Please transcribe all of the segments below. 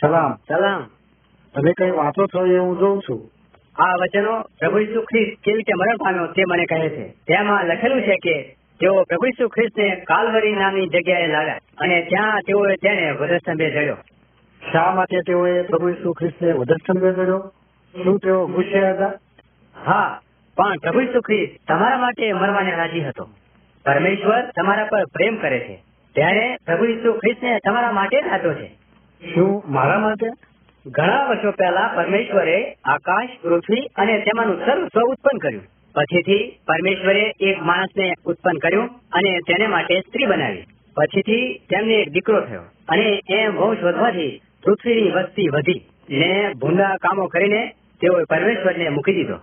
સલામ. સલામ. તમે કઈ વાંચો છો એ હું જોઉં છું. આ વચનો પ્રભુ ઈસુ ખ્રિસ્ત કેવી રીતે મરણ પામ્યો તે મને કહે છે. તેમાં લખેલું છે કે તેઓ પ્રભુ ઈસુ ખ્રિસ્તને કાલવરી નામની જગ્યાએ લાવ્યા અને ત્યાં તેઓએ તેને વધસ્તંભે જડ્યો. શા માટે તેઓએ પ્રભુ ઈસુ ખ્રિસ્તને વધસ્તંભે જડ્યો? શું તેઓ ગુસ્સે હતા? હા પણ પ્રભુ ઈસુ ખ્રિસ્ત તમારા માટે મરવાને રાજી હતો. પરમેશ્વર તમારા પર પ્રેમ કરે છે. ત્યારે પ્રભુ ઈસુ ખ્રિસ્તને તમારા માટે જ છે. શું મારા માટે? ઘણા વર્ષો પહેલા પરમેશ્વરે આકાશ, પૃથ્વી અને તેમાંનું સર્વ ઉત્પન્ન કર્યું. પછીથી પરમેશ્વરે એક માણસને ઉત્પન્ન કર્યું અને તેને માટે સ્ત્રી બનાવી. પછીથી તેમને એક દીકરો થયો અને એમ વંશ વધવાથી પૃથ્વીની વસ્તી વધી. ને ભૂંડા કામો કરીને તેઓએ પરમેશ્વરને મૂકી દીધો.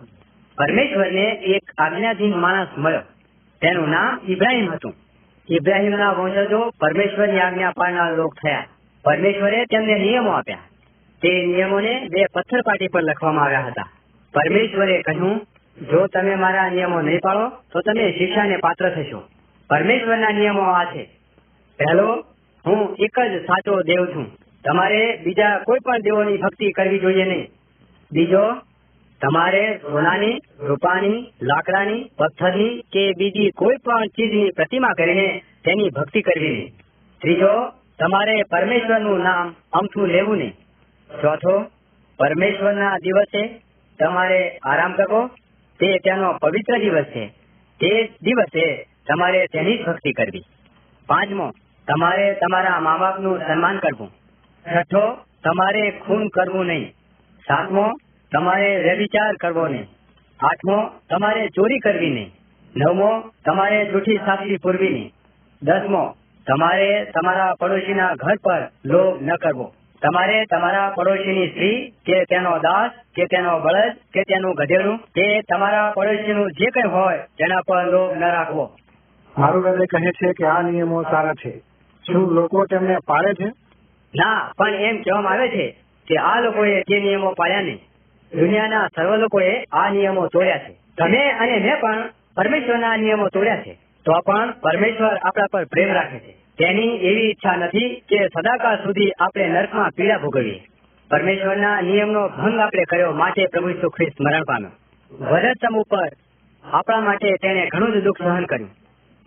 પરમેશ્વરને એક આજ્ઞાધીન માણસ મળ્યો. તેનું નામ ઇબ્રાહીમ હતું. ઇબ્રાહીમના વંશજો પરમેશ્વરની આજ્ઞા પાડનાર લોક થયા. પરમેશ્વરે તેમને નિયમો આપ્યા. તે નિયમોને બે પથ્થર પાટી પર લખવામાં આવ્યા હતા. પરમેશ્વરે કહ્યું, જો તમે મારા નિયમો નહીં પાળો, તો તમે શિક્ષાને પાત્ર થશો. પરમેશ્વરના નિયમો આ છે. પહેલો, હું એક જ સાચો દેવ છું. તમારે બીજા કોઈ પણ દેવોની ભક્તિ કરવી જોઈએ નહીં. બીજો, તમારે સોનાની, રૂપાની, લાકડાની, પથ્થરની કે બીજી કોઈ પણ ચીજની પ્રતિમા કરીને તેની ભક્તિ કરવી નહીં. ત્રીજો તમારે પરમેશ્વરનું નામ અમથું લેવું નહીં. ચોથો, પરમેશ્વરના દિવસે તમારે આરામ કરો તે તેનો પવિત્ર દિવસ છે. તે દિવસે તમારે તેની ભક્તિ કરવી. પાંચમો, તમારે તમારા મા બાપનું સન્માન કરવું. છઠ્ઠો, તમારે ખૂન કરવું નહીં. સાતમો, તમારે વ્યભિચાર કરવો નહીં. આઠમો, તમારે ચોરી કરવી નહીં. નવમો, તમારે જૂઠી સાક્ષી પૂરવી નહીં. દસમો તમારે તમારા પડોશીના ઘર પર લોભ ન કરવો. તમારે તમારા પડોશીની સ્ત્રી કે તેનો દાસ કે તેનો બળદ કે તેનું ગધેડું કે તમારા પડોશીનું જે કંઈ હોય તેના પર લોભ ન રાખવો. મારું હૃદય કહે છે કે આ નિયમો સારા છે. શું લોકો તેમને પાળે છે? ના પણ એમ કહેવામાં આવે છે કે આ લોકોએ જે નિયમો પાળ્યા નહીં દુનિયાના સર્વ લોકોએ આ નિયમો તોડ્યા છે. તમે અને મેં પણ પરમેશ્વરના નિયમો તોડ્યા છે. તો પણ પરમેશ્વર આપણા પર પ્રેમ રાખે છે. તેની એવી ઈચ્છા નથી કે સદાકાળ સુધી આપણે નર્કમાં પીડા ભોગવીએ. પરમેશ્વરના નિયમનો ભંગ આપણે કર્યો માટે પ્રભુ ઈસુ ખ્રિસ્ત મરણ પામ્યો. વરસમ ઉપર આપણા માટે તેણે ઘણું જ દુઃખ સહન કર્યું.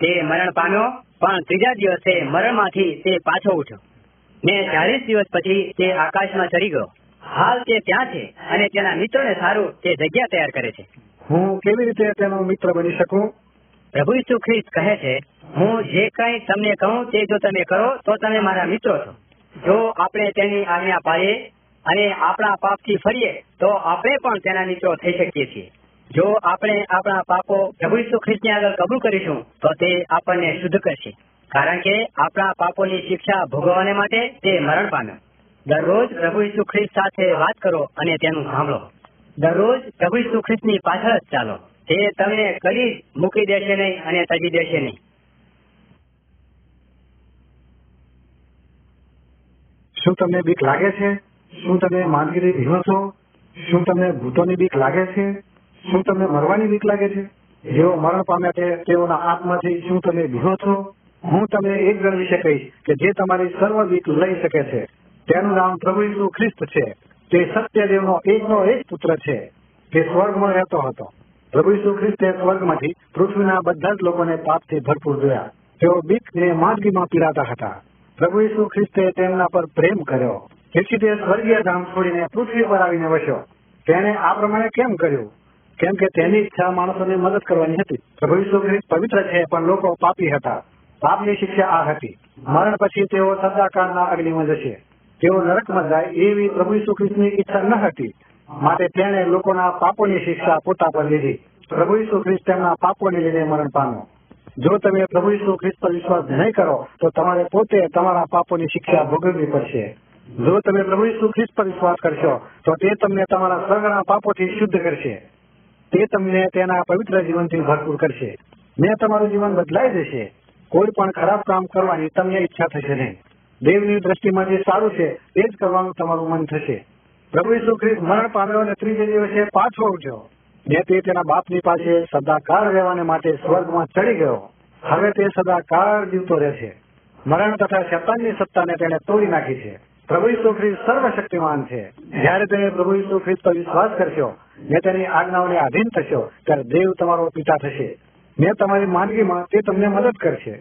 તે મરણ પામ્યો, પણ ત્રીજા દિવસે મરણમાંથી તે પાછો ઉઠ્યો. ને ચાલીસ દિવસ પછી તે આકાશમાં ચડી ગયો. હાલ તે ત્યાં છે અને તેના મિત્રોને સારું તે જગ્યા તૈયાર કરે છે. હું કેવી રીતે તેનો મિત્ર બની શકું? પ્રભુ ઈસુ ખ્રિસ્ત કહે છે, હું જે કંઈ તમને કહું તે જો તમે કરો, તો તમે મારા મિત્રો છો. જો આપણે તેની આજ્ઞા પાળીએ અને આપણા પાપથી ફરીએ, તો આપણે પણ તેના મિત્રો થઈ શકીએ છીએ. જો આપણે આપણા પાપો પ્રભુ ઈસુ ખ્રિસ્તની આગળ કબૂલ કરીશું, તો તે આપણને શુદ્ધ કરશે. કારણ કે આપણા પાપોની શિક્ષા ભોગવવાને માટે તે મરણ પામ્યો. દરરોજ પ્રભુ ઈસુ ખ્રિસ્ત સાથે વાત કરો અને તેનું સાંભળો. દરરોજ પ્રભુ ઈસુ ખ્રિસ્તની પાછળ જ ચાલો. તે તમે કદી જ મૂકી દેશે નહીં અને તજી દેશે નહીં. શું તમને બીક લાગે છે? શું તમે માંદગીરી ભીનો છો? શું તમને ભૂતોની બીક લાગે છે? શું તમને મરવાની બીક લાગે છે? જેઓ મરણ પામ્યા છે, તેઓના આત્માથી શું તમે ભીનો છો? હું તમને એક જણ વિશે કહીશ કે જે તમારી સર્વ બીક લઈ શકે છે, તેનું નામ પ્રભુ ખ્રિસ્ત છે. તે સત્યદેવનો એકનો એક પુત્ર છે. તે સ્વર્ગમાં રહેતો હતો. પ્રભુ ઈસુ ખ્રિસ્તે સ્વર્ગમાંથી પૃથ્વીના બધા જ લોકોને પાપથી ભરપૂર જોયા. તેઓ બીક ને માંદગીમાં પીડાતા હતા. પ્રભુ ઈસુ ખ્રિસ્તે તેમના પર પ્રેમ કર્યો. તેથી તે સ્વર્ગીય ધામ છોડીને પૃથ્વી પર આવીને વસ્યો. તેણે આ પ્રમાણે કેમ કર્યું? કેમ કે તેની ઈચ્છા માણસોને મદદ કરવાની હતી. પ્રભુ ઈસુ ખ્રિસ્ત પવિત્ર છે, પણ લોકો પાપી હતા. પાપની શિક્ષા આ હતી. મરણ પછી તેઓ સદાકાળના અગ્નિમાં જશે. તેઓ નરકમાં જાય એવી પ્રભુ ઈસુ ખ્રિસ્તની ઈચ્છા ન હતી. માટે તેણે લોકોના પાપોની શિક્ષા પોતા પર લીધી. પ્રભુ ઈસુ ખ્રિસ્ત તેમના પાપોને લીધે મરણ પામ્યો. જો તમે પ્રભુ ઈસુ ખ્રિસ્ત પર વિશ્વાસ નહીં કરો, તો તમારે પોતે તમારા પાપોની શિક્ષા ભોગવવી પડશે. જો તમે પ્રભુ ઈસુ ખ્રિસ્ત પર વિશ્વાસ કરશો, તો તે તમને તમારા સ્વર્ગના પાપોથી શુદ્ધ કરશે. તે તમને તેના પવિત્ર જીવનથી ભરપૂર કરશે. ને તમારું જીવન બદલાઈ જશે. કોઈ પણ ખરાબ કામ કરવાની તમને ઈચ્છા થશે નહીં. દેવની દ્રષ્ટિમાં જે સારું છે, તે જ કરવાનું તમારું મન થશે. પ્રભુ ઈસુ ખ્રિસ્ત મરણ પામ્યો અને ત્રીજે દિવસે પાછો ઉઠ્યો. ને તે તેના બાપની પાસે સદાકાળ રહેવાને માટે સ્વર્ગમાં ચડી ગયો. હવે તે સદાકાળ જીવતો રહેશે. મરણ તથા શેતાનની સત્તાને તેણે તોડી નાખી છે. પ્રભુ ઈસુ ખ્રિસ્ત સર્વશક્તિમાન છે. જ્યારે તમે પ્રભુ ઈસુ ખ્રિસ્ત પર વિશ્વાસ કરશો, ને તેની આજ્ઞાઓને આધીન થશો, ત્યારે દેવ તમારો પિતા થશે. ને તમારી માંદગીમાં તે તમને મદદ કરશે.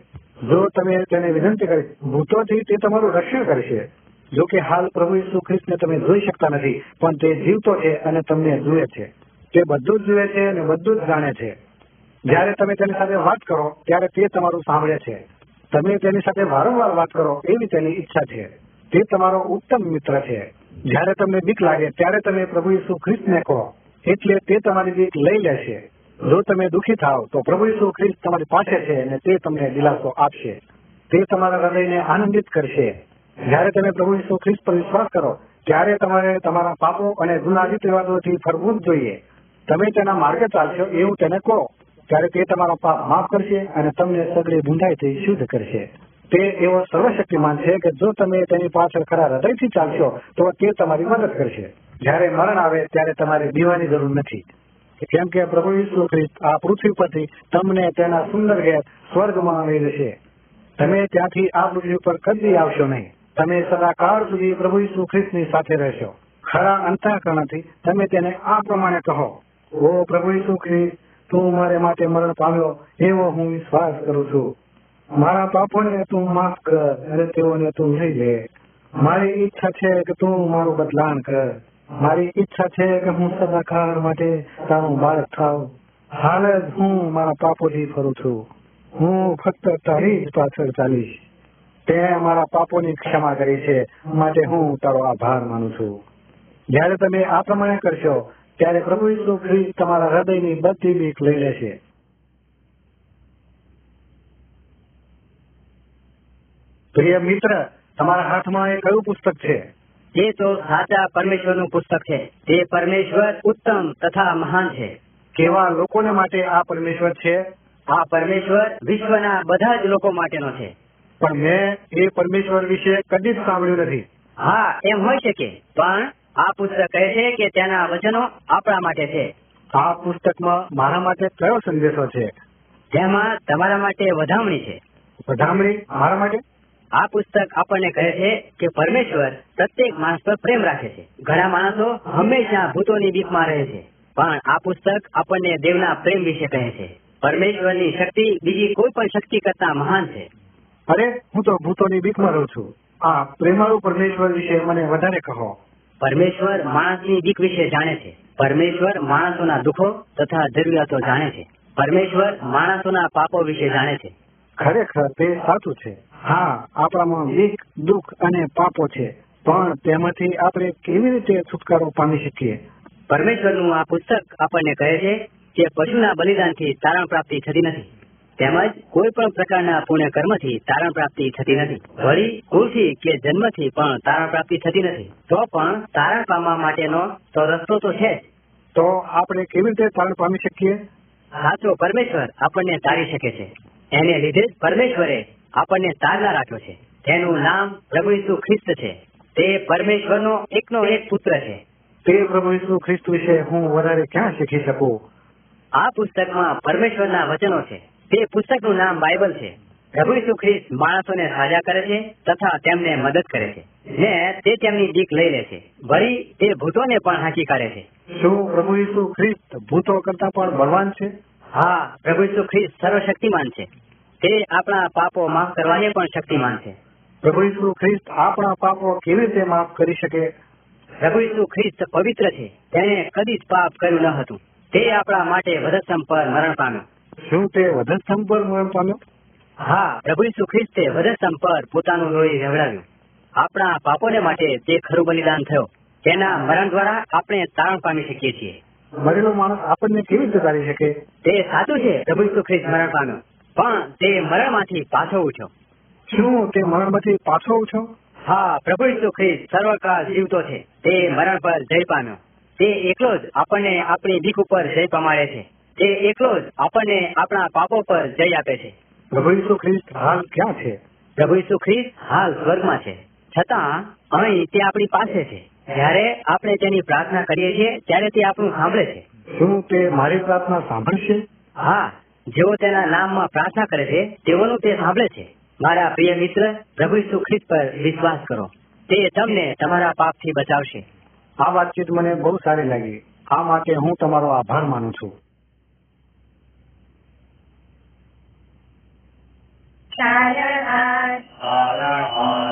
જો તમે તેને વિનંતી કરી, ભૂતોથી તે તમારું રક્ષણ કરશે. જો કે હાલ પ્રભુ ઈસુ ખ્રિસ્તને તમે જોઈ શકતા નથી, પણ તે જીવતો છે અને તમને જુએ છે. તે બધું જ જુએ છે અને બધું જ જાણે છે. જ્યારે તમે તેની સાથે વાત કરો, ત્યારે તે તમારું સાંભળે છે. તમે તેની સાથે વારંવાર વાત કરો, એવી તેની ઈચ્છા છે. તે તમારો ઉત્તમ મિત્ર છે. જ્યારે તમને બીક લાગે, ત્યારે તમે પ્રભુ ઈસુ ખ્રિસ્તને કહો. એટલે તે તમારી બીક લઈ લેશે. જો તમે દુઃખી થાવ, તો પ્રભુ ઈસુ ખ્રિસ્ત તમારી પાસે છે અને તે તમને દિલાસો આપશે. તે તમારા હૃદયને આનંદિત કરશે. જ્યારે તમે પ્રભુ ઈસુ ખ્રિસ્ત પર વિશ્વાસ કરો, ત્યારે તમારે તમારા પાપો અને ગુના રીત રિવાજોથી ફરવું જ જોઈએ. તમે તેના માર્ગે ચાલશો એવું તેને કહો, ત્યારે તે તમારા પાપ માફ કરશે અને તમને સગળી બુંદાઈથી શુદ્ધ કરશે. તે એવો સર્વશક્તિમાન છે કે જો તમે તેની પાછળ ખરા હૃદયથી ચાલશો, તો તે તમારી મદદ કરશે. જ્યારે મરણ આવે, ત્યારે તમારે બીવાની જરૂર નથી. કેમ કે પ્રભુ ઈસુ ખ્રિસ્ત આ પૃથ્વી પરથી તમને તેના સુંદર ઘેર સ્વર્ગમાં લઈ જશે. તમે ત્યાંથી આ પૃથ્વી પર કદી આવશો નહીં. તમે સદાકાળ સુધી પ્રભુ ઈસુ ખ્રિસ્તની સાથે રહેશો. ખરા અંતઃકરણથી તમે તેને આ પ્રમાણે કહો, ઓ પ્રભુ ઈસુ ખ્રિસ્ત, તું મારે માટે મરણ પામ્યો, એવો હું વિશ્વાસ કરું છું. મારા પાપોને તું માફ કર, અને તેઓને તું લઈ લે. મારી ઈચ્છા છે કે તું મારું બદલાણ કર. મારી ઈચ્છા છે કે હું સદાકાળ માટે તારું બાળક થાવ હાલ જ હું મારા પાપોથી ફરું છું. હું ફક્ત તારી જ પાછળ ચાલીશ. તે અમારા પાપોની ક્ષમા કરી છે માટે હું તારો આભાર માનું છું. જ્યારે તમે આ પ્રમાણે કરશો ત્યારે પ્રભુ ઈસુ ખ્રિસ્ત તમારા હૃદયની બધી બીક લઈ લેશે. પ્રિય મિત્ર તમારા હાથમાં એ કયું પુસ્તક છે? એ તો સાચા પરમેશ્વરનું પુસ્તક છે. તે પરમેશ્વર ઉત્તમ તથા મહાન છે. કેવા લોકોને માટે આ પરમેશ્વર છે? આ પરમેશ્વર વિશ્વના બધા જ લોકો માટેનો છે. પણ મેં એ પરમેશ્વર વિશે કદી જ સાંભળ્યું નથી. હા એમ હોઈ શકે પણ આ પુસ્તક કહે છે કે તેના વચનો આપણા માટે છે. આ પુસ્તકમાં મારા માટે કયો સંદેશો છે? તેમાં તમારા માટે વધામણી છે. વધામણી મારા માટે? આ પુસ્તક આપણને કહે છે કે પરમેશ્વર પ્રત્યેક માણસ પર પ્રેમ રાખે છે. ઘણા માણસો હંમેશા ભૂતોની બીકમાં રહે છે. પણ આ પુસ્તક આપણને દેવના પ્રેમ વિશે કહે છે. પરમેશ્વરની શક્તિ બીજી કોઈ પણ શક્તિ કરતા મહાન છે. અરે હું તો ભૂતોની બીકમાં રહું છું. આ પ્રેમાળુ પરમેશ્વર વિશે મને વધારે કહો. પરમેશ્વર માણસની બીક વિશે જાણે છે. પરમેશ્વર માણસોના દુઃખો તથા જરૂરિયાતો જાણે છે. પરમેશ્વર માણસોના પાપો વિશે જાણે છે. ખરેખર તે સાચું છે. હા આપણામાં બીક દુઃખ અને પાપો છે. પણ તેમાંથી આપણે કેવી રીતે છુટકારો પામી શકીએ? પરમેશ્વરનું આ પુસ્તક આપણને કહે છે કે પશુના બલિદાનથી તારણ પ્રાપ્તિ થતી નથી. તેમજ કોઈ પણ પ્રકારના પુણ્ય કર્મથી તારણ પ્રાપ્તિ થતી નથી. વળી કુળથી કે જન્મથી પણ તારણ પ્રાપ્તિ થતી નથી. તો પણ તારણ પામવા માટેનો તો રસ્તો તો છે. તો આપણે કેવી રીતે તારણ પામી શકીએ? સાચો પરમેશ્વર આપણને તારી શકે છે. એને લીધે જ પરમેશ્વરે આપણને તારલા રાખ્યો છે. તેનું નામ પ્રભુ ઈસુ ખ્રિસ્ત છે. તે પરમેશ્વરનો એકનો એક પુત્ર છે. તે પ્રભુ ઈસુ ખ્રિસ્ત વિશે હું વધારે ક્યાં શીખી શકું? આ પુસ્તકમાં પરમેશ્વરના વચનો છે. તે પુસ્તકનું નામ બાઇબલ છે. પ્રભુ ઈસુ ખ્રિસ્ત માણસોને સાજા કરે છે તથા તેમને મદદ કરે છે. ને તે તેમની દીક લઈ લે છે. વળી તે ભૂતોને પણ હાંકી કાઢે છે. શું પ્રભુ ઈસુ ખ્રિસ્ત ભૂતો કરતા પણ બળવાન છે? હા પ્રભુ ઈસુ ખ્રિસ્ત સર્વશક્તિમાન છે. તે આપણા પાપો માફ કરવાની પણ શક્તિમાન છે. પ્રભુ ઈસુ ખ્રિસ્ત આપણા પાપો કેવી રીતે માફ કરી શકે? પ્રભુ ઈસુ ખ્રિસ્ત પવિત્ર છે. તેણે કદી જ પાપ કર્યું ન હતું. તે આપણા માટે વધસમ પર મરણ પામ્યો. શું તે વધુ સંપર્ક મરણ પામ્યો હા પ્રભુ ઈસુ ખ્રિસ્તે વધસ્તંભ પર પોતાનું લોહી રેવડાવ્યું. આપણા પાપોને માટે તે ખરું બલિદાન થયો. તેના મરણ દ્વારા આપણે તારણ પામી શકીએ છીએ. મરેલો માણસ આપણને કેવી રીતે તારી શકે? તે સાચું છે પ્રભુ ઈસુ ખ્રિસ્ત મરણ પામ્યો. પણ તે મરણમાંથી પાછો ઉઠ્યો. શું તે મરણમાંથી પાછો ઉઠ્યો? હા પ્રભુ ઈસુ ખ્રિસ્ત સર્વકાળ જીવતો છે. તે મરણ પર જય પામ્યો. તે એકલો જ આપણને આપણી બીક ઉપર જય પમાડે છે. તે એકલો જ આપણને આપણા પાપો પર જય આપે છે. પ્રભુ ઈસુ ખ્રિસ્ત હાલ ક્યાં છે? પ્રભુ ઈસુ ખ્રિસ્ત હાલ સ્વર્ગમાં છે. છતાં અહીં તે આપણી પાસે છે. જ્યારે આપણે તેની પ્રાર્થના કરીએ છીએ ત્યારે તે આપણું સાંભળે છે. શું તે મારી પ્રાર્થના સાંભળશે? હા જેઓ તેના નામમાં પ્રાર્થના કરે છે તેઓનું તે સાંભળે છે. મારા પ્રિય મિત્ર પ્રભુ ઈસુ ખ્રિસ્ત પર વિશ્વાસ કરો. તે તમને તમારા પાપથી બચાવશે. આ વાતચીત મને બહુ સારી લાગી. આ માટે હું તમારો આભાર માનું છું. Father, I. Father, I.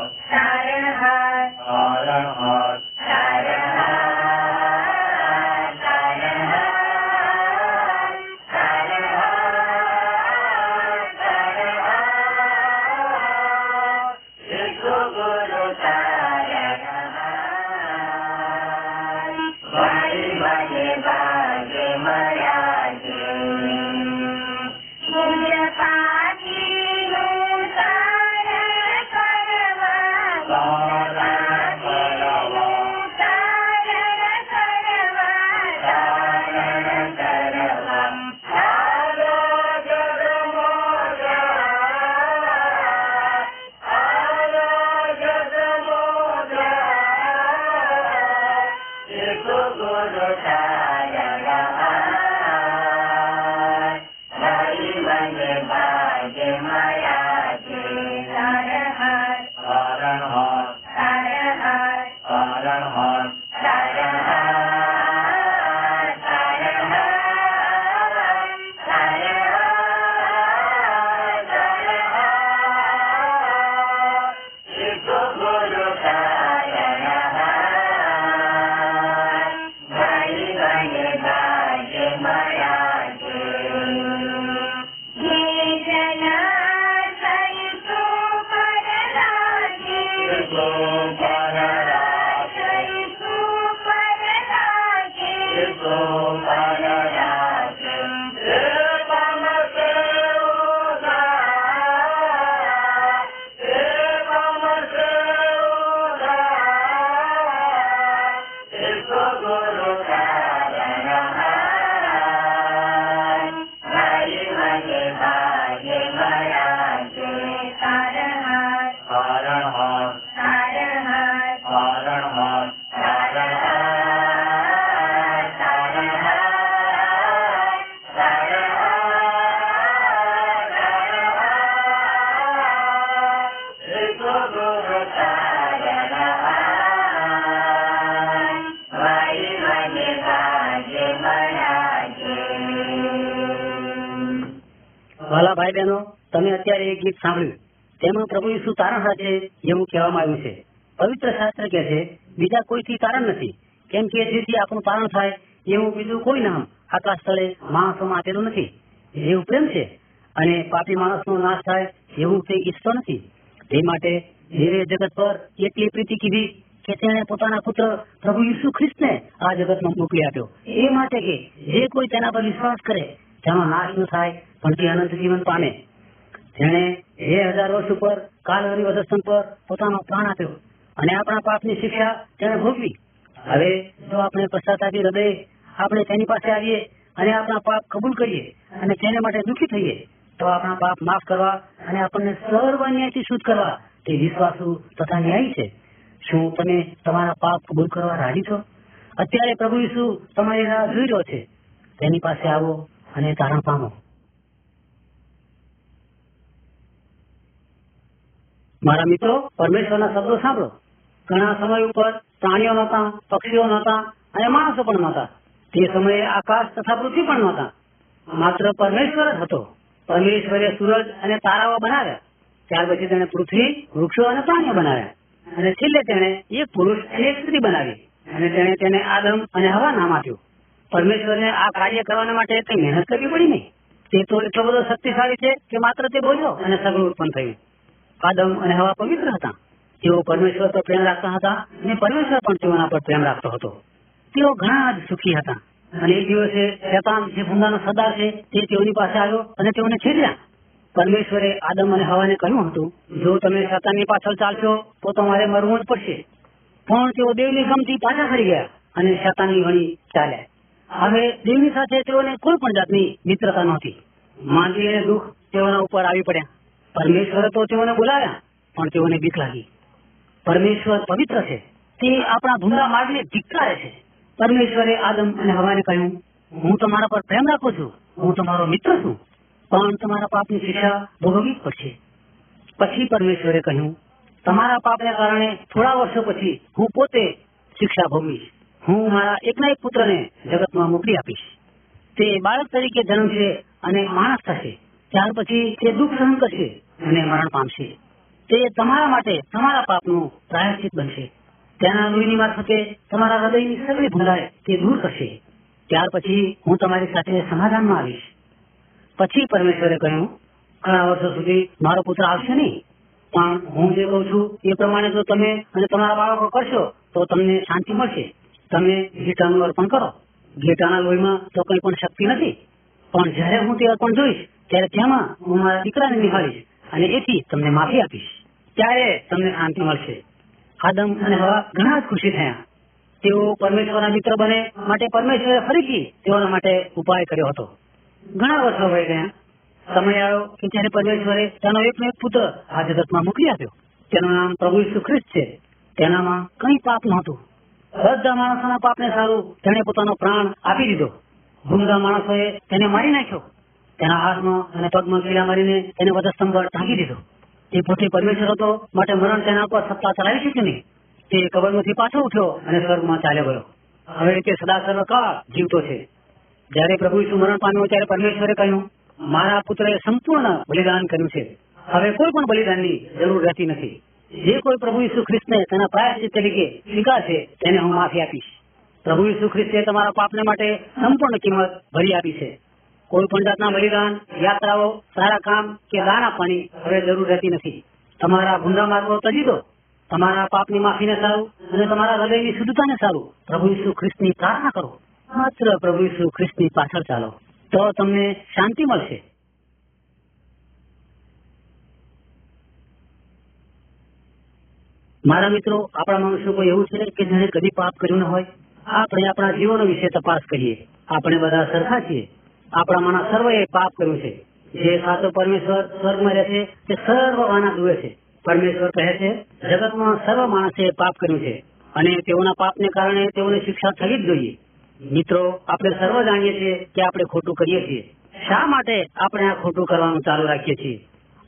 વાલા ભાઈ બહેનો તમે અત્યારે એક ગીત સાંભળ્યું. તેમાં પ્રભુ ઈસુ તારણ સાથે એવું કહેવામાં આવ્યું છે. પવિત્ર શાસ્ત્ર કહે છે, બીજા કોઈથી તારણ નથી. કેમ કે જેથી આપણું તારણ થાય, એવું બીજું કોઈ નામ આકાશ સ્થળે માણસોમાં આપેલું નથી. એવું પ્રેમ છે. અને પાપી માણસનો નાશ થાય, એવું તે ઈચ્છતો નથી. તે માટે દેવે જગત પર એટલી પ્રીતિ કીધી કે તેણે પોતાના પુત્ર પ્રભુ ઈસુ ખ્રિસ્તને આ જગતમાં મોકલી આપ્યો. એ માટે કે જે કોઈ તેના પર વિશ્વાસ કરે, તેનો નાશ ન થાય પણ આનંદ જીવન પામે. જેણે બે હજાર વર્ષ ઉપર કાલ હરિવદર્શન પર પોતાનો પ્રાણ આપ્યો અને આપણા પાપની શિક્ષા તેણે ભોગવી. હવે જો આપણે પશ્ચાતાપી હૃદય આપણે તેની પાસે આવીએ અને આપણા પાપ કબૂલ કરીએ અને તેને માટે દુઃખી થઈએ, તો આપણા પાપ માફ કરવા અને આપણને સર્વ ન્યાયથી શુદ્ધ કરવા તે વિશ્વાસુ તથા ન્યાય છે. શું તમે તમારા પાપ કબૂલ કરવા રાજી છો? અત્યારે પ્રભુ ઈસુ તમારી રાહ જોઈ રહ્યો છે. તેની પાસે આવો અને તારણ પામો. મારા મિત્રો, પરમેશ્વરના શબ્દો સાંભળો. ઘણા સમય ઉપર પ્રાણીઓ નહોતા, પક્ષીઓ નહોતા, અને માણસો પણ નહોતા. તે સમયે આકાશ તથા પૃથ્વી પણ નહોતા. માત્ર પરમેશ્વર જ હતો. પરમેશ્વરે સૂરજ અને તારાઓ બનાવ્યા. ત્યાર પછી તેણે પૃથ્વી, વૃક્ષો અને પ્રાણીઓ બનાવ્યા. અને છેલ્લે તેણે એક પુરુષ અને એક સ્ત્રી બનાવી. અને તેણે તેને આદમ અને હવા નામ આપ્યું. પરમેશ્વરને આ કાર્ય કરવા માટે કઈ મહેનત કરવી પડી નહીં. તે તો એટલો બધો શક્તિશાળી છે કે માત્ર તે બોલ્યો અને સગળું ઉત્પન્ન થયું. આદમ અને હવા પવિત્ર હતા. તેઓ પરમેશ્વર પર પ્રેમ રાખતા હતા અને પરમેશ્વર પણ તેઓના પર પ્રેમ રાખતો હતો. તેઓ ઘણા જ સુખી હતા. અને એ દિવસે શેતાન જે ભૂંગાનો સરદાર છે તે તેઓની પાસે આવ્યો અને તેઓને છેડ્યા. પરમેશ્વરે આદમ અને હવાને કહ્યું હતું, જો તમે શેતાનની પાછળ ચાલશો, તો તમારે મરવું જ પડશે. પણ તેઓ દેવની ગમથી પાછા ફરી ગયા અને શેતાનની વણી ચાલ્યા. હવે દેવની સાથે તેઓને કોઈ પણ જાતની મિત્રતા નહોતી. માંદી અને દુઃખ તેઓના ઉપર આવી પડ્યા. પરમેશ્વરે તો તેઓને બોલાવ્યા પણ તેઓને બીક લાગી. પરમેશ્વર પવિત્ર છે. તે આપણા ભૂંડા માર્ગને ધિક્કારે છે. પરમેશ્વરે આદમ અને હવાને કહ્યું, હું તમારા પર પ્રેમ રાખું છું. હું તમારો મિત્ર છું. પણ તમારા પાપની શિક્ષા ભોગવવી પડશે પછી પરમેશ્વરે કહ્યું, તમારા પાપને કારણે થોડા વર્ષો પછી હું પોતે શિક્ષા ભોગવીશ. હું મારા એકના એક પુત્રને જગતમાં મોકલી આપીશ. તે બાળક તરીકે જન્મશે અને માણસ થશે. ત્યાર પછી તે દુઃખ સહન કરશે. અને મરણ પામશે. તે તમારા માટે તમારા પાપનું પ્રાયશ્ચિત બનશે. તેના લોહીની મારફતે તમારા હૃદયની સગળી ભૂલાય, તે દૂર કરશે. ત્યાર પછી હું તમારી સાથે સમાધાનમાં આવીશ. પછી પરમેશ્વરે કહ્યું, ઘણા વર્ષો સુધી મારો પુત્ર આવશે નહીં. પણ હું જે કહું છું, એ પ્રમાણે જો તમે અને તમારા બાળકો કરશો, તો તમને શાંતિ મળશે. તમે ઘેટાનું અર્પણ કરો. ઘેટાના લોહીમાં તો કંઈ પણ શક્તિ નથી. પણ જ્યારે હું તે અર્પણ જોઈશ, ત્યારે તેમાં હું મારા દીકરાને નિહાળીશ. અને એથી તમને માફી આપીશ. ત્યારે તમને શાંતિ મળશે. આદમ અને હવા ઘણા જ ખુશી થયા. તેઓ પરમેશ્વરના મિત્ર બને માટે પરમેશ્વરે ફરીથી તેઓના માટે ઉપાય કર્યો હતો. ઘણા વર્ષો વહી ગયા. સમય આવ્યો કે ત્યારે પરમેશ્વરે તેનો એકનો એક પુત્ર આ જગતમાં મોકલી આપ્યો. તેનું નામ પ્રભુ ઈસુ છે. તેનામાં કઈ પાપ નહોતું. બધા માણસોના પાપને સારું તેણે પોતાનો પ્રાણ આપી દીધો. ભૂંગા માણસોએ તેને મારી નાખ્યો. તેના હાથમાં અને પગમાં કીડા મારીને તેને વધસ્તંભ ટાંકી દીધો. તે પોતે પરમેશ્વર હતો, માટે મરણ તેના પર સત્તા ચલાવી શકે નહીં? તે કબરમાંથી પાછો ઉઠ્યો અને સ્વર્ગમાં ચાલ્યો ગયો. હવે તે સદા સર્વકાળ જીવતો છે. જયારે પ્રભુ ઈસુ મરણ પામ્યો, ત્યારે પરમેશ્વરે કહ્યું, મારા પુત્રએ સંપૂર્ણ બલિદાન કર્યું છે. હવે કોઈ પણ બલિદાનની જરૂર રહેતી નથી. જે કોઈ પ્રભુ ઈસુ ખ્રિસ્તને તેના પ્રાયશ્ચિત તરીકે સ્વીકારશે, તેને હું માફી આપીશ. પ્રભુ ઈસુ ખ્રિસ્તે તમારા પાપને માટે સંપૂર્ણ કિંમત ભરી આપી છે. કોઈ પણ જાતના બલિદાન યાત્રાઓ, સારા કામ કે દાન આપવાની હવે જરૂર રહેતી નથી. તમારા ભૂંડા માર્ગો તજી દો તમારા પાપની માફીને સારું અને તમારા હૃદયની શુદ્ધતાને સારું. પ્રભુ ઈસુ ખ્રિસ્તની પ્રાર્થના કરો. માત્ર પ્રભુ ઈસુ ખ્રિસ્તની પાછળ ચાલો. તો તમને શાંતિ મળશે. મારા મિત્રો, આપણા મનુષ્ય કોઈ એવું છે કે જેને કદી પાપ કર્યું ન હોય? આપણે આપણા જીવનો વિશે તપાસ કરીએ. આપણે બધા સરખા છીએ. આપણામાંના સર્વએ પાપ કર્યું છે. જે સાચો પરમેશ્વર સ્વર્ગમાં રહે તે સર્વ વાના દુએ છે. પરમેશ્વર કહે છે, જગતમાં સર્વ માણસે પાપ કર્યું છે અને તેઓના પાપને કારણે તેઓને શિક્ષા થવી જ જોઈએ. મિત્રો, આપણે સર્વ જાણીએ છીએ કે આપણે ખોટું કરીએ છીએ. શા માટે આપણે આ ખોટું કરવાનું ચાલુ રાખીએ છીએ?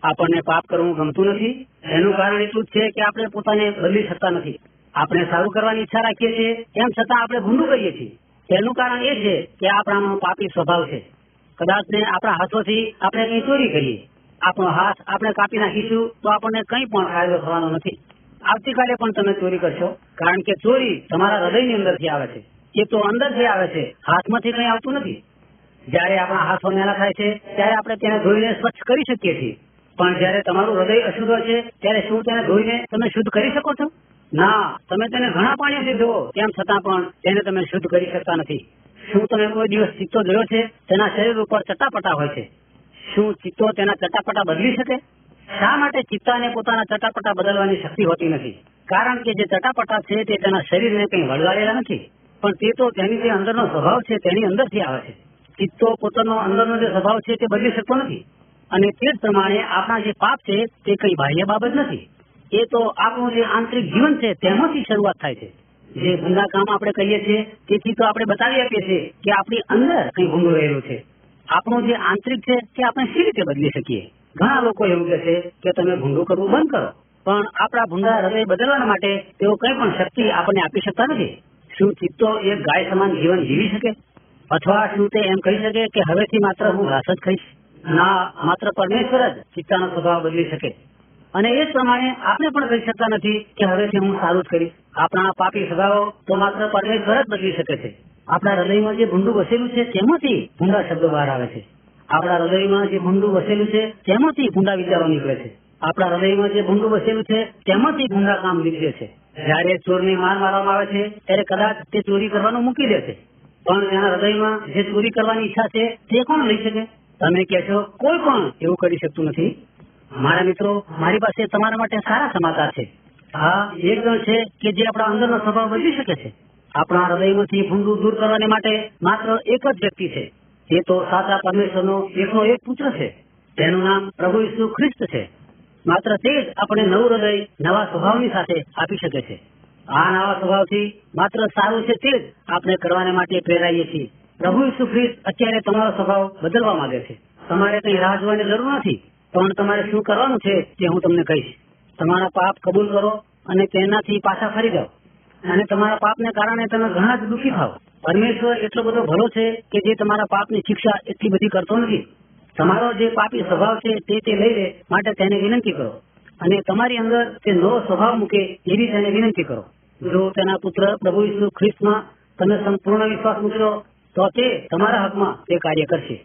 આપણને પાપ કરવું ગમતું નથી. એનું કારણ એટલું જ છે કે આપણે પોતાને બદલી શકતા નથી. આપણે સારું કરવાની ઈચ્છા રાખીએ છીએ તેમ છતાં આપણે ભૂંડું કરીએ છીએ. તેનું કારણ એ છે કે આપણામાં પાપી સ્વભાવ છે. કદાચ ને આપણા હાથોથી આપણે કઈ ચોરી કરીએ. આપણો હાથ આપણે કાપી નાખીશું તો આપણને કંઈ પણ ફાયદો થવાનો નથી. આવતીકાલે પણ તમે ચોરી કરશો. કારણ કે ચોરી તમારા હૃદયની અંદરથી આવે છે. એ તો અંદરથી આવે છે. હાથમાંથી કંઈ આવતું નથી. જ્યારે આપણા હાથો મેલા થાય છે, ત્યારે આપણે તેને ધોઈને સ્વચ્છ કરી શકીએ છીએ. પણ જ્યારે તમારું હૃદય અશુદ્ધ છે, ત્યારે શું તેને ધોઈને તમે શુદ્ધ કરી શકો છો? ના, તમે તેને ઘણા પાણીથી ધોવો તેમ છતાં પણ તેને તમે શુદ્ધ કરી શકતા નથી. શું તમે કોઈ દિવસ ચિત્તો જોયો છે? તેના શરીર ઉપર ચટાપટા હોય છે. શું ચિત્તો તેના ચટાપટા બદલી શકે? શા માટે ચિત્તાને પોતાના ચટાપટા બદલવાની શક્તિ હોતી નથી? કારણ કે જે ચટાપટા છે તે તેના શરીરને કંઈ વળગાડેલા નથી. પણ તે તો તેની જે અંદરનો સ્વભાવ છે તેની અંદરથી આવે છે. ચિત્તો પોતાનો અંદરનો જે સ્વભાવ છે તે બદલી શકતો નથી. અને તે જ પ્રમાણે આપણા જે પાપ છે તે કઈ બાહ્ય બાબત નથી. એ તો આપણું જે આંતરિક જીવન છે, તેમાંથી શરૂઆત થાય છે. જે ગંદા કામ આપણે કહીએ છીએ, તેથી તો આપણે બતાવી આપીએ છીએ કે આપણી અંદર કઈ ભૂંડું રહેલું છે. આપણું જે આંતરિક છે, તે આપણે સી રીતે બદલી શકીએ? ઘણા લોકો એવું કહે છે કે તમે ભૂંડું કરવું બંધ કરો. પણ આપણા ભૂંડા હૃદય બદલવા માટે તેઓ કઈ પણ શક્તિ આપણને આપી શકતા નથી. શું ચિત્તો એક ગાય સમાન જીવન જીવી શકે? અથવા શું તે એમ કહી શકે કે હવેથી માત્ર હું ઘાસ જ ખાઈશ? ના, માત્ર પરમેશ્વર જ ચિત્તાનો સ્વભાવ બદલી શકે. અને એ જ પ્રમાણે આપણે પણ કહી શકતા નથી કે હવેથી હું સારું જ કરીશ. આપણા પાપી સ્વભાવો તો માત્ર પરમેશ્વર જ બદલી શકે છે. આપણા હૃદયમાં જે ભૂંડું વસેલું છે તેમાંથી ભૂંડા શબ્દો બહાર આવે છે. આપણા હૃદયમાં જે ભૂંડું વસેલું છે તેમાંથી ભૂંડા વિચારો નીકળે છે. આપણા હૃદયમાં જે ભૂંડું વસેલું છે તેમાંથી ભૂંડા કામ નીકળે છે. જયારે ચોરને માર મારવામાં આવે છે, ત્યારે કદાચ તે ચોરી કરવાનું મૂકી દે છે. પણ એના હૃદયમાં જે ચોરી કરવાની ઈચ્છા છે તે કોણ લઈ શકે? તમે કહેશો, કોઈ પણ એવું કરી શકતું નથી. મારા મિત્રો, મારી પાસે તમારા માટે સારા સમાચાર છે. હા એક ગણ છે કે જે આપણા અંદરનો સ્વભાવ બદલી શકે છે. આપણા હૃદયમાંથી ભૂંડું દૂર કરવાને માટે માત્ર એક જ વ્યક્તિ છે. તે તો સાચા પરમેશ્વરનો એકનો એક પુત્ર છે. તેનું નામ પ્રભુ ઈસુ ખ્રિસ્ત છે. માત્ર તે જ આપણે નવું હૃદય, નવા સ્વભાવની સાથે આપી શકે છે. આ નવા સ્વભાવથી માત્ર સારું છે તે જ આપણે કરવાને માટે પ્રેરાઈએ છીએ. પ્રભુ ઈસુ ખ્રિસ્ત અત્યારે તમારો સ્વભાવ બદલવા માંગે છે. તમારે કઈ રાહ જોવાની જરૂર નથી. પણ તમારે શું કરવાનું છે તે હું તમને કહીશ. તમારા પાપ કબૂલ કરો અને તેનાથી પાછા ફરી જાઓ. અને તમારા પાપને કારણે તમે ઘણા જ દુઃખી થાવ પરમેશ્વર એટલો બધો ભલો છે કે જે તમારા પાપની શિક્ષા એટલી બધી કરતો નથી. તમારો જે પાપી સ્વભાવ છે તે તે લઈ લે માટે તેને વિનંતી કરો. અને તમારી અંદર તે નવો સ્વભાવ મૂકે એવી તેને વિનંતી કરો. જો તેના પુત્ર પ્રભુ ઈસુ ખ્રિસ્તમાં તમે સંપૂર્ણ વિશ્વાસ મૂકશો તો તે તમારા હકમાં તે કાર્ય કરશે.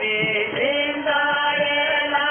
रे बृङ्गारे ना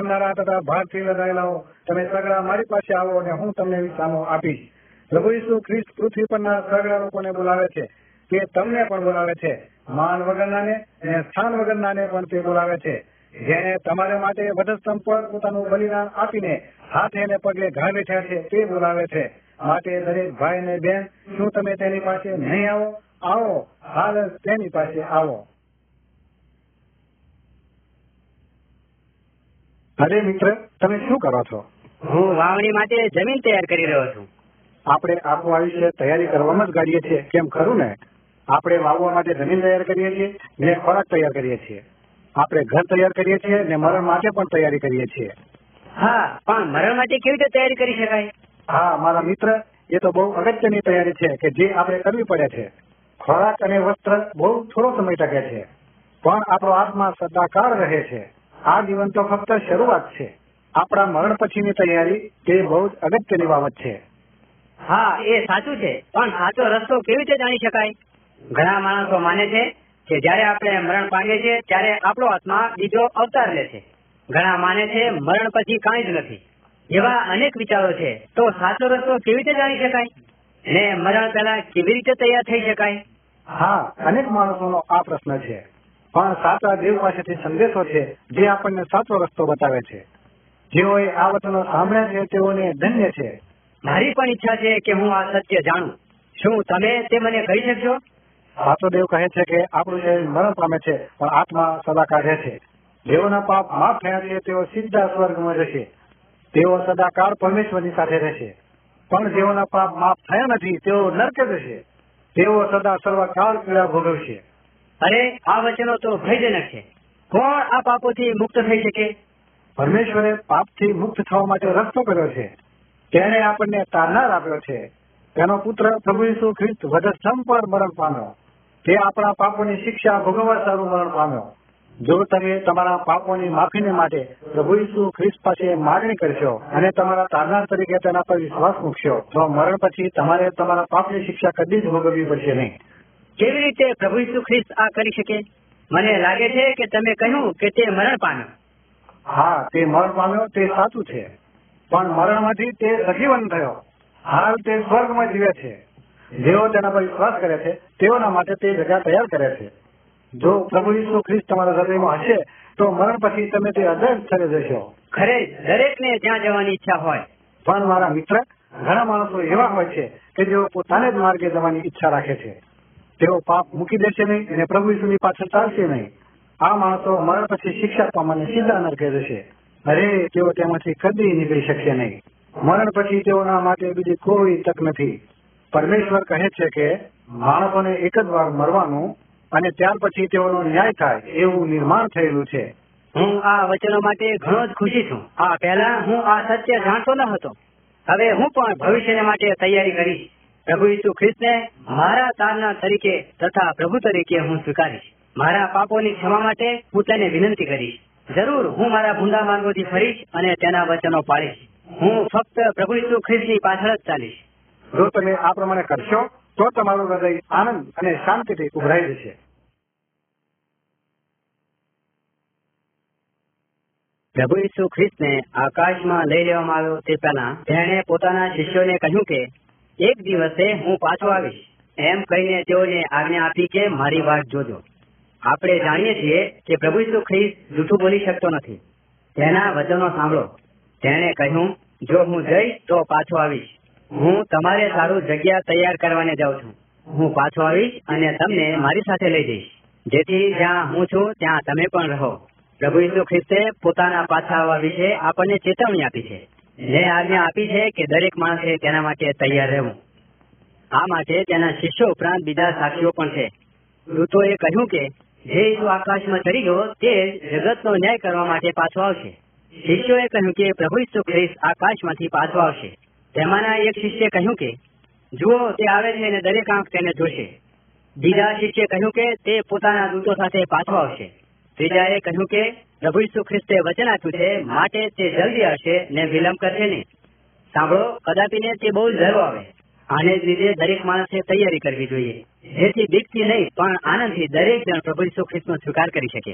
કરનારા તથા ભારથી લડાયેલાઓ તમે સગડા મારી પાસે આવો અને હું તમને વિસામો આપીશ. પ્રભુ ઈસુ ખ્રિસ્ત પૃથ્વી પરના સગડા લોકોને બોલાવે છે. તે તમને પણ બોલાવે છે. માન વગરનાને અને સ્થાન વગરનાને પણ તે બોલાવે છે. જેને તમારા માટે વધસ્તંભ પર પોતાનું બલિદાન આપીને હાથે અને પગે ઘા બેઠ્યા છે તે બોલાવે છે. માટે દરેક ભાઈ અને બેન, શું તમે તેની પાસે નહીં આવો? આવો. હાલ તેની પાસે આવો. અરે મિત્ર તમે શું કરો છો? હું વાવણી માટે જમીન તૈયાર કરી રહ્યો છું. આપણે આપણું વિશે તૈયારી કરવામાં જ ગાડીએ છીએ. કેમ ખરું ને? આપણે વાવવા માટે જમીન તૈયાર કરીએ છીએ ને ખોરાક તૈયાર કરીએ છીએ. આપણે ઘર તૈયાર કરીએ છીએ ને મરણ માટે પણ તૈયારી કરીએ છીએ. હા પણ મરણ માટે કેવી રીતે તૈયારી કરી શકાય? હા મારા મિત્ર એ તો બહુ અગત્યની તૈયારી છે કે જે આપણે કરવી પડે છે. ખોરાક અને વસ્ત્ર બહુ થોડો સમય ટકે છે. પણ આપણો આત્મા સદાકાળ રહે છે. આ જીવન તો ફક્ત શરૂઆત છે. આપણા મરણ પછીની તૈયારી તે બહુ જ અગત્યની બાબત છે. હા એ સાચું છે. પણ સાચો રસ્તો કેવી રીતે જાણી શકાય? ઘણા માણસો માને છે કે જ્યારે આપણે મરણ પામીએ છીએ ત્યારે આપણો આત્મા બીજો અવતાર લે છે. ઘણા માને છે મરણ પછી કાંઈ જ નથી. એવા અનેક વિચારો છે. તો સાચો રસ્તો કેવી રીતે જાણી શકાય? ને મરણ પહેલા કેવી રીતે તૈયાર થઈ શકાય? હા અનેક માણસોનો આ પ્રશ્ન છે. પણ સાચા દેવ પાસેથી સંદેશો છે જે આપણને સાચો રસ્તો બતાવે છે. જેઓએ આ વચનો સાંભળ્યા છે તેઓને ધન્ય છે. મારી પણ ઈચ્છા છે કે હું આ સત્ય જાણું. શું તમે તે મને કહી શકશો? સાચો દેવ કહે છે કે આપણું શરીર મરણ પામે છે પણ આત્મા સદાકાળ રહે છે જેઓના પાપ માફ થયા છે તેઓ સીધા સ્વર્ગમાં જશે. તેઓ સદાકાળ પરમેશ્વરની સાથે રહેશે. પણ જેઓના પાપ માફ થયા નથી તેઓ નરકે જશે. તેઓ સદા સર્વકાળ પીડા ભોગવશે. અરે આ વચનો તો ભયજનક છે. કોણ આ પાપોથી મુક્ત થઈ શકે? પરમેશ્વરે પાપથી મુક્ત થવા માટે રસ્તો કર્યો છે. તેણે આપણને તારનાર આપ્યો છે. તેનો પુત્ર પ્રભુ ઈસુ ખ્રિસ્ત વધસ્તંભ પર મરણ પામ્યો. તે આપણા પાપોની શિક્ષા ભોગવવા સારું મરણ પામ્યો. જો તમે તમારા પાપોની માફીને માટે પ્રભુ ઈસુ ખ્રિસ્ત પાસે માગણી કરશો અને તમારા તારનાર તરીકે તેના પર વિશ્વાસ મૂકશો, તો મરણ પછી તમારે તમારા પાપની શિક્ષા કદી જ ભોગવવી પડશે નહીં. કેવી રીતે પ્રભુ ઈસુ ખ્રિસ્ત આ કરી શકે? મને લાગે છે કે તમે કહ્યું કે તે મરણ પામ્યો. હા તે મરણ પામ્યો તે સાચું છે. પણ મરણમાંથી તે સજીવન થયો. હાલ તે સ્વર્ગમાં જીવે છે. જેઓ તેના પર વિશ્વાસ કરે છે તેઓના માટે તે જગ્યા તૈયાર કરે છે. જો પ્રભુ ઈસુ ખ્રિસ્ત તમારા હૃદયમાં હશે તો મરણ પછી તમે તે અદય સ્થળે જશો. ખરે દરેકને ત્યાં જવાની ઈચ્છા હોય. પણ મારા મિત્ર ઘણા માણસો એવા હોય છે કે જેઓ પોતાને જ માર્ગે જવાની ઈચ્છા રાખે છે. તેઓ પાપ મૂકી દેશે નહીં અને પ્રભુ ઈસુની પાછળ ચાલશે નહીં. આ માણસો અમારા પછી શિક્ષા પામાને સીધા નરકે જશે અરે તેઓ તેમાંથી કદી નીકળી શકશે નહીં. મરણ પછી તેઓના માટે બીજી કોઈ તક નથી. પરમેશ્વર કહે છે કે માણસોને એક જ વાર મરવાનું અને ત્યાર પછી તેઓનો ન્યાય થાય એવું નિર્માણ થયેલું છે. હું આ વચનો માટે ઘણો જ ખુશી છું. આ પહેલા હું આ સત્ય જાણતો ન હતો. હવે હું પણ ભવિષ્યને માટે તૈયારી કરીશ. પ્રભુ ઈસુ ખ્રિસ્તને મારા તારના તરીકે તથા પ્રભુ તરીકે હું સ્વીકારીશ. મારા પાપોની ક્ષમા માટે હું તેને વિનંતી કરીશ. જરૂર હું મારા ભૂંડા માર્ગોથી ફરીશ અને તેના વચનો પાળીશ. હું ફક્ત પ્રભુ ઈસુ ખ્રિસ્તની પાછળ જ ચાલીશ. જો તમે આ પ્રમાણે કરશો તો તમારું હૃદય આનંદ અને શાંતિથી ઉભરાઈ જશે. પ્રભુ ઈસુ ખ્રિસ્તને આકાશમાં લઈ લેવામાં આવ્યો તે પહેલા તેણે પોતાના શિષ્યોને કહ્યું કે એક દિવસે હું પાછો આવીશ. એમ કહીને તેઓને આજ્ઞા આપી કે મારી વાત જોજો. આપણે જાણીએ છીએ કે પ્રભુ ઈસુ ખ્રિસ્ત જૂઠું બોલી શકતો નથી. તેના વચનો સાંભળો. તેણે કહ્યું, જો હું જઈશ તો પાછો આવીશ. હું તમારે સારું જગ્યા તૈયાર કરવાને જાઉં છું. હું પાછો આવીશ અને તમને મારી સાથે લઈ જઈશ. જેથી જ્યાં હું છું, ત્યાં તમે પણ રહો. પ્રભુ ઈસુ ખ્રિસ્તે પોતાના પાછા આવવા વિશે આપણને ચેતવણી આપી છે. જે આજ્ઞા આપી છે કે દરેક માણસે તેના માટે તૈયાર રહેવું. આ માટે તેના શિષ્યો ઉપરાંત બીજા સાક્ષીઓ પણ છે. દૂતોએ કહ્યું કે, જે ઈસુ આકાશમાં ચડી ગયો, તે જગતનો ન્યાય કરવા માટે પાછો આવશે. શિષ્યોએ કહ્યું કે, પ્રભુ ઈસુ ખ્રિસ્ત આકાશમાંથી પાછો આવશે. તેમાંના એક શિષ્યે કહ્યું કે, જુઓ, તે આવે છે અને દરેક આંખ તેને જોશે. બીજા શિષ્યે કહ્યું કે, તે પોતાના દૂતો સાથે પાછો આવશે. ત્રીજાએ કહ્યું કે પ્રભુ ઈસુ ખ્રિસ્તે વચન આપ્યું છે, માટે તે જલ્દી હશે ને વિલંબ કરશે નહીં. સાંભળો, કદાપિને તે બહુ જ આવે. આને જ લીધે દરેક માણસે તૈયારી કરવી જોઈએ. જેથી બીકથી નહીં, પણ આનંદથી દરેક જણ પ્રભુ ઈસુ ખ્રિસ્તનો સ્વીકાર કરી શકે.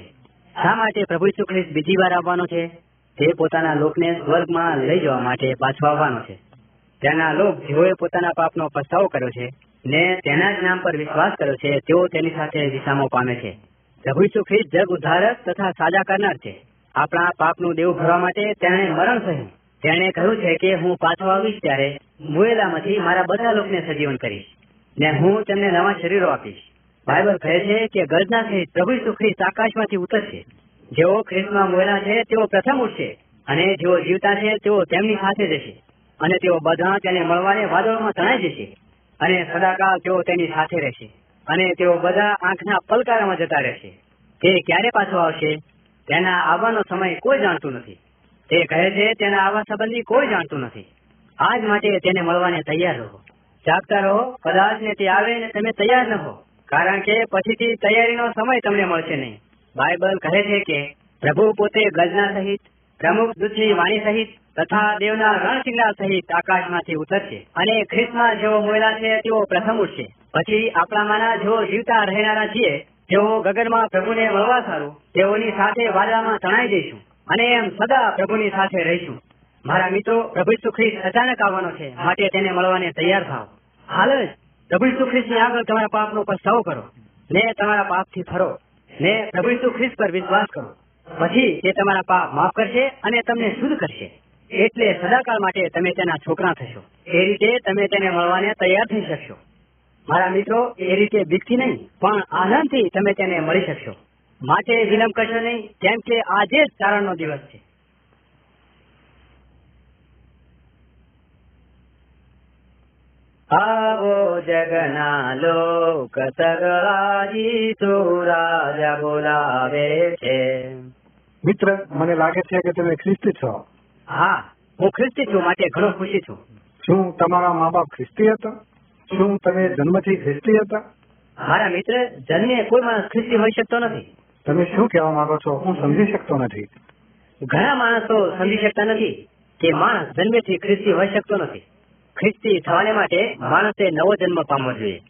શા માટે પ્રભુ ઈસુ ખ્રિસ્ત બીજી વાર આવવાનો છે? તે પોતાના લોકને સ્વર્ગમાં લઈ જવા માટે પાછો આવવાનો છે. તેના લોક જેઓએ પોતાના પાપનો પસ્તાવો કર્યો છે ને તેના જ નામ પર વિશ્વાસ કર્યો છે, તેઓ તેની સાથે વિસામો પામે છે. પ્રભુ જગ ઉદ્ધારક તથા સાજા કરનાર છે. આપણા પાપનું દેવું ભરવા માટે તેણે મરણ થયું તેણે કહ્યું છે કે હું પાછો આવીશ ત્યારે મુએલામાંથી મારા બધા લોકોને સજીવન કરીશ ને હું તેમને નવા શરીરો આપીશ. બાઇબલ કહે છે કે ગર્જના સહિત પ્રભુ ખ્રિસ્ત આકાશમાંથી ઉતરશે. જેઓ ખ્રિસ્તમાં મુએલા છે, તેઓ પ્રથમ ઉઠશે અને જેઓ જીવતા છે, તેઓ તેમની સાથે જશે અને તેઓ બધા તેને મળવાને વાદળોમાં તણાઈ જશે અને સદાકાળ તેઓ તેની સાથે રહેશે. અને તેઓ બધા આંખના પલકારામાં જતા રહેશે. તે ક્યારે પાછો આવશે? તેના આવવાનો સમય કોઈ જાણતું નથી. તે કહે છે, તેના આવવા સંબંધી કોઈ જાણતું નથી. આજ માટે તેને મળવાને તૈયાર રહો. જાગતા રહો, કદાચ ને તે આવે ને તમે તૈયાર ન હો. કારણ કે પછીથી તૈયારીનો સમય તમને મળશે નહીં. બાઇબલ કહે છે કે, પ્રભુ પોતે ગજના સહિત, પ્રમુખ દૂતની વાણી સહિત તથા દેવના રણશિંગા સહિત આકાશમાંથી ઉતરશે અને ખ્રિસ્તમાં જેઓ મોયલા છે તેઓ પ્રથમ ઉઠશે. પછી આપણામાંના જો જીવતા રહેનારા છીએ તેઓ ગગનમાં પ્રભુને મળવા સારું, તેઓની સાથે વાદળામાં તણાઈ જઈશું અને એમ સદા પ્રભુની સાથે રહીશું. મારા મિત્રો, પ્રભુ સુખ્રિસ્ત અચાનક આવવાનો છે. માટે તેને મળવાને તૈયાર થાવ હાલ જ પ્રભુ સુખ્રિસ્તની આગળ તમારા પાપનો પસ્તાવો કરો. ને તમારા પાપથી ફરો. ને પ્રભુ સુખ્રિસ્ત પર વિશ્વાસ કરો. પછી તે તમારા પાપ માફ કરશે અને તમને શુદ્ધ કરશે. એટલે સદાકાળ માટે તમે તેના છોકરા થશો. એ રીતે તમે તેને મળવાને તૈયાર થઈ શકશો. મારા મિત્રો એ રીતે બીકથી નહીં પણ આનંદથી તમે તેને મળી શકશો. માટે વિલંબ કરશો નહીં કેમ કે આજે જ ચારણનો દિવસ છે. આવો જગના લોક સગળા જીસુ રાજા બોલાવે છે. મિત્ર મને લાગે છે કે તમે ખ્રિસ્તી છો. હા હું ખ્રિસ્તી છું માટે ઘણો ખુશી છું. શું તમારા મા બાપ ખ્રિસ્તી હતા? શું તમે જન્મથી ખ્રિસ્તી હતા? મારા મિત્ર જન્મે કોઈ માણસ ખ્રિસ્તી હોઈ શકતો નથી. તમે શું કહેવા માંગો છો? હું સમજી શકતો નથી. ઘણા માણસો સમજી શકતા નથી કે માણસ જન્મેથી ખ્રિસ્તી હોઈ શકતો નથી. ખ્રિસ્તી થવાને માટે માણસે નવો જન્મ પામવો જોઈએ.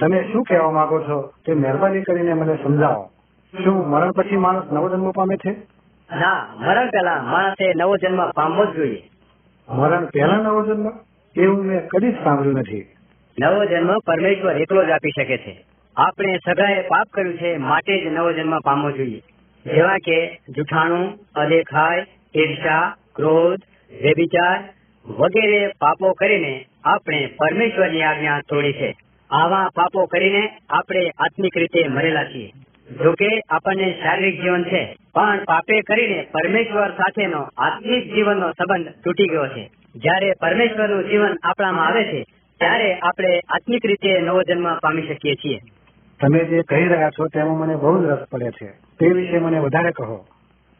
તમે શું કહેવા માંગો છો? તે મહેરબાની કરીને મને સમજાવો. શું મરણ પછી માણસ નવો જન્મ પામે છે? ના મરણ પહેલા માણસે નવો જન્મ પામવો જ જોઈએ. મરણ પહેલા નવો જન્મ? એવું મેં કદી જ સાંભળ્યું નથી. નવો જન્મ પરમેશ્વર એકલો જ આપી શકે છે. આપણે સગાએ પાપ કર્યું છે માટે જ નવો જન્મ પામવો જોઈએ. જેવા કે જુઠાણું, અદેખાય ઈર્ષા ક્રોધ, વ્યભિચાર વગેરે પાપો કરીને આપણે પરમેશ્વરની આજ્ઞા તોડી છે. આવા પાપો કરીને આપણે આત્મિક રીતે મરેલા છીએ. જોકે આપણને શારીરિક જીવન છે, પણ પાપે કરીને પરમેશ્વર સાથેનો આત્મિક જીવનનો સંબંધ તૂટી ગયો છે. જ્યારે પરમેશ્વરનું જીવન આપણામાં આવે છે ત્યારે આપણે આત્મિક રીતે નવો જન્મ પામી શકીએ છીએ. તમે જે કહી રહ્યા છો તેમાં મને બહુ જ રસ પડે છે. તે વિશે મને વધારે કહો.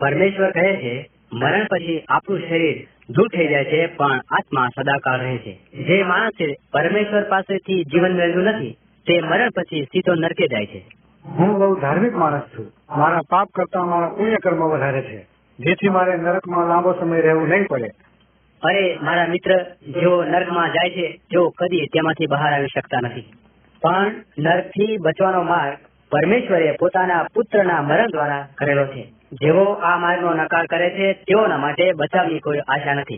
પરમેશ્વર કહે છે મરણ પછી આપણું શરીર દૂર થઈ જાય છે પણ આત્મા સદાકાળ રહે છે. જે માણસે પરમેશ્વર પાસેથી જીવન મેળવ્યું નથી તે મરણ પછી સીધો નરકે જાય છે. હું બહુ ધાર્મિક માણસ છું. મારા પાપ કરતા મારા પુણ્ય કર્મ વધારે છે. જેથી મારે નરકમાં લાંબો સમય રહેવું નહીં પડે. અરે, મારા મિત્ર, જેઓ નર્કમાં જાય છે, તેઓ કદી તેમાંથી બહાર આવી શકતા નથી. પણ નર્કથી બચવાનો માર્ગ પરમેશ્વરે પોતાના પુત્રના મરણ દ્વારા કરેલો છે. જેઓ આ માર્ગનો નકાર કરે છે, તેઓના માટે બચાવની કોઈ આશા નથી.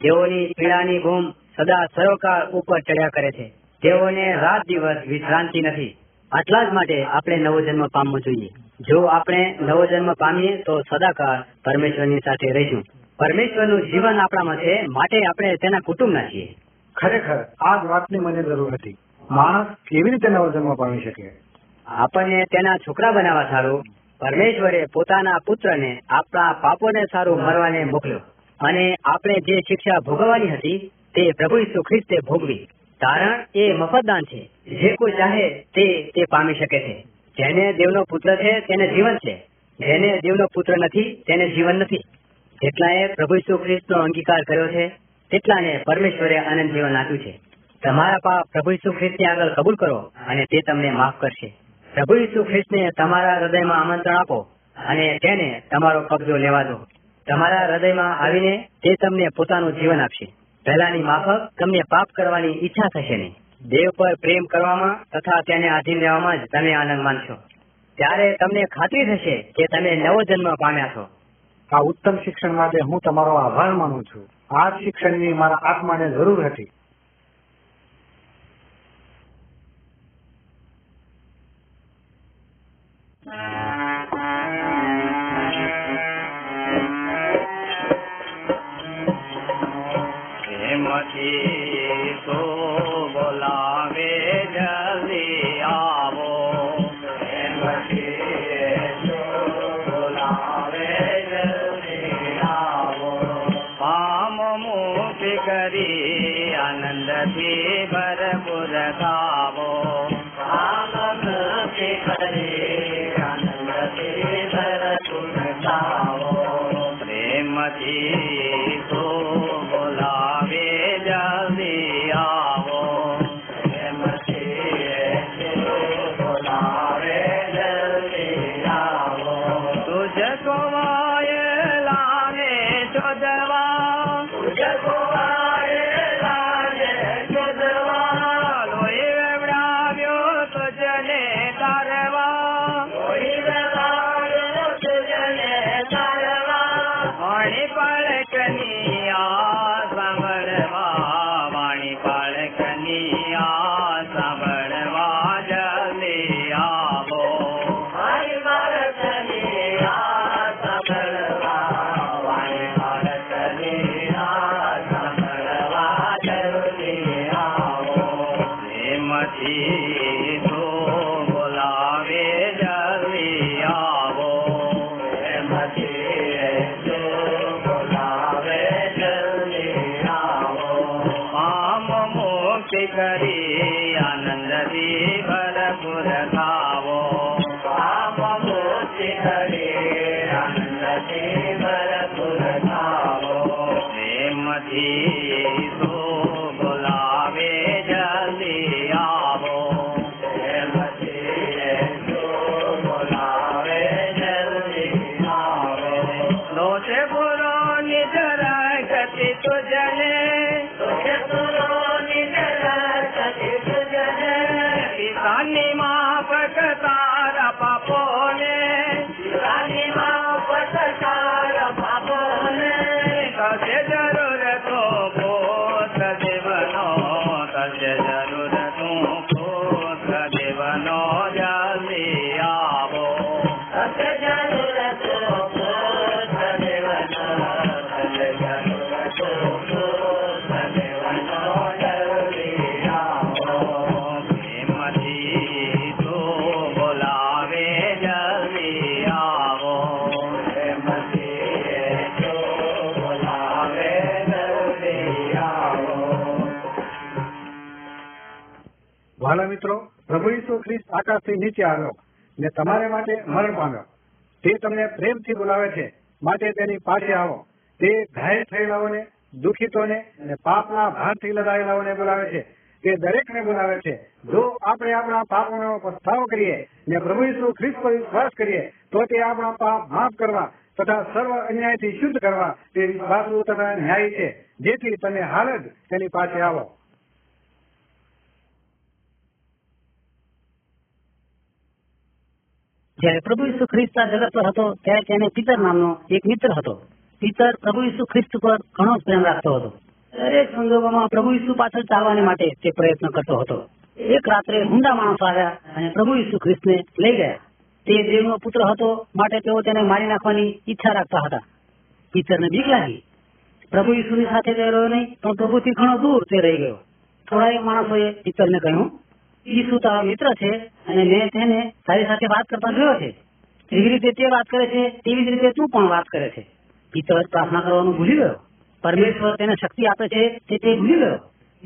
તેઓની પીડાની બૂમ સદા સર્વકાળ ઉપર ચડ્યા કરે છે. તેઓને રાત દિવસ વિશ્રાંતિ નથી. આટલા જ માટે આપણે નવો જન્મ પામવો જોઈએ. જો આપણે નવો જન્મ પામીએ, તો સદાકાળ પરમેશ્વરની સાથે રહીશું. પરમેશ્વરનું જીવન આપણામાં છે માટે આપણે તેના કુટુંબના છીએ. ખરેખર આ જ વાતની મને જરૂર હતી. માણસ કેવી રીતે નવજન્મ પામી શકે? આપણને તેના છોકરા બનાવવા સારું. પરમેશ્વરે પોતાના પુત્રને આપણા પાપોને સારું મરવાને મોકલ્યો. અને આપણે જે શિક્ષા ભોગવવાની હતી તે પ્રભુ ઈસુ ખ્રિસ્તે ભોગવી. તારણ એ મફતદાન છે. જે કોઈ ચાહે તે તે પામી શકે છે. જેને દેવનો પુત્ર છે તેને જીવન છે. જેને દેવનો પુત્ર નથી તેને જીવન નથી. જેટલાએ પ્રભુ ઈસુ ખ્રિસ્તનો અંગીકાર કર્યો છે, તેટલાને પરમેશ્વરે આનંદ જીવન આપ્યું છે. તમારા પાપ પ્રભુ ઈસુ ખ્રિસ્તની આગળ કબૂલ કરો અને તે તમને માફ કરશે. પ્રભુ ઈસુ ખ્રિસ્તને તમારા હૃદયમાં આમંત્રણ આપો અને તેને તમારો કબજો લેવા દો. તમારા હૃદયમાં આવીને તે તમને પોતાનું જીવન આપશે. પહેલાની માફક તમને પાપ કરવાની ઈચ્છા થશે નહીં. દેવ પર પ્રેમ કરવામાં તથા તેને આધીન રહેવામાં જ તમે આનંદ માનશો ત્યારે તમને ખાતરી થશે કે તમે નવો જન્મ પામ્યા છો. આ ઉત્તમ શિક્ષણ માટે હું તમારો આભાર માનું છું. આ શિક્ષણની મારા આત્માને જરૂર હતી. પ્રેમથી करी आनंद थी भरपुर गावो। आनंद करी आनंद थी भरपुर गावो। પ્રભુ આકાશથી નીચે આવ્યો ને તમારે માટે મરણ પામ્યો તે તમને પ્રેમથી બોલાવે છે, માટે તેની પાસે આવો. તે ઘાયલ થયેલાઓને, દુઃખિતોને અને પાપના ભારથી લદાયેલાઓને બોલાવે છે. તે દરેકને બોલાવે છે. જો આપણે આપણા પાપોનો પસ્તાવો કરીએ ને પ્રભુ ઈસુ ખ્રિસ્ત પર વિશ્વાસ કરીએ, તો તે આપણા પાપ માફ કરવા તથા સર્વ અન્યાયથી શુદ્ધ કરવા તે વિશ્વાસુ તથા ન્યાય છે. જેથી તમે હાલ જ તેની પાસે આવો. જ્યારે પ્રભુ ઈસુ ખ્રિસ્ત જગત પર હતો ત્યારે તેને પિતર નામનો એક મિત્ર હતો. પિતર પ્રભુ ઈસુ ખ્રિસ્ત પર ઘણો પ્રેમ રાખતો હતો. દરેક સંજોગોમાં પ્રભુ ઈસુ પાછળ ચાલવાને માટે તે પ્રયત્ન કરતો હતો. એક રાત્રે હુંડા માણસો આવ્યા અને પ્રભુ ઈસુ ખ્રિસ્તને લઈ ગયા. તે દેવનો પુત્ર હતો, માટે તેઓ તેને મારી નાખવાની ઈચ્છા રાખતા હતા. પિતરને બીક લાગી. પ્રભુ ઈસુની સાથે તે રહ્યો નહીં, પણ પ્રભુથી ઘણો દૂર તે રહી ગયો. થોડા એક માણસોએ પિતરને કહ્યું ઈસુ તારો મિત્ર છે? અને મેં તેને તારી સાથે વાત કરતા જોયો છે? જેવી રીતે તે વાત કરે છે, તેવી જ રીતે તું પણ વાત કરે છે. પિતર પ્રાર્થના કરવાનું ભૂલી ગયો. પરમેશ્વર તેને શક્તિ આપે છે તે તે ભૂલી ગયો.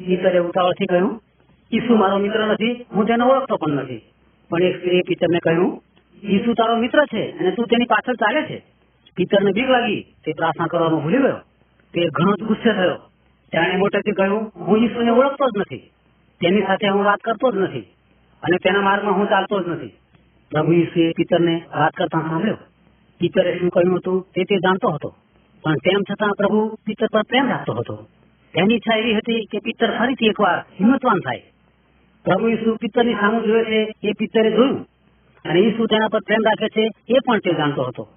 પિતરે ઉતાવળથી કહ્યું ઈસુ મારો મિત્ર નથી? હું તેને ઓળખતો પણ નથી. પણ એક સ્ત્રીએ પિતરને કહ્યું ઈસુ તારો મિત્ર છે? અને તું તેની પાછળ ચાલે છે? પિતરને બીક લાગી. તે પ્રાર્થના કરવાનું ભૂલી ગયો. તે ઘણો જ ગુસ્સે થયો. તેણે મોટેથી કહ્યું, હું ઈસુને ઓળખતો જ નથી. તેની સાથે હું વાત કરતો જ નથી. અને તેના માર્ગમાં હું ચાલતો જ નથી. પ્રભુ ઈસુએ પિતરને વાત કરતા સાંભળ્યો. પિતરે શું કહ્યું હતું તે તે જાણતો હતો. પણ તેમ છતાં પ્રભુ પિતર પર પ્રેમ રાખતો હતો. તેની ઈચ્છા એવી હતી કે પિતર ફરીથી એકવાર હિંમતવાન થાય. પ્રભુ ઈસુ પિતરની સામે જોયે છે, એ પિતરે જોયું. અને ઈસુ તેના પર પ્રેમ રાખે છે, એ પણ તે જાણતો હતો.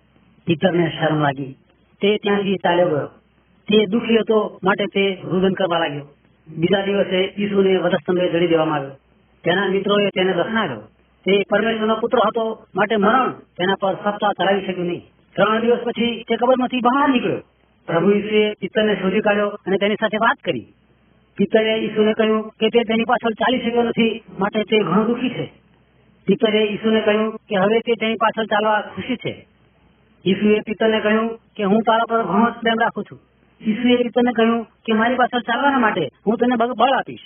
પિતરને શરમ લાગી. તે ત્યાંથી ચાલ્યો ગયો. તે દુઃખી હતો, માટે તે રુદન કરવા લાગ્યો. બીજા દિવસે ઈસુને વધસ્તંભે જડી દેવામાં આવ્યો. તેના મિત્રોએ તેને દફનાવ્યો તે પરમેશ્વરનો પુત્ર હતો, માટે મરણ તેના પર સપ્તાહ ચલાવી શક્યું નહીં. ત્રણ દિવસ પછી તે કબરમાંથી બહાર નીકળ્યો. પ્રભુ ઈસુએ પિત્તરને શોધી કાઢ્યો અને તેની સાથે વાત કરી. પિત્તરે ઈસુને કહ્યું કે તે તેની પાછળ ચાલી શક્યો નથી, માટે તે ઘણો દુઃખી છે. પિત્તરે ઈસુને કહ્યું કે હવે તે તેની પાછળ ચાલવા ખુશી છે. ઈસુએ પિત્તરને કહ્યું કે હું તારા પર ઘણો પ્રેમ રાખું છું. ઈસુએ પિત્તરને કહ્યું કે મારી પાછળ ચાલવાના માટે હું તને બળ આપીશ.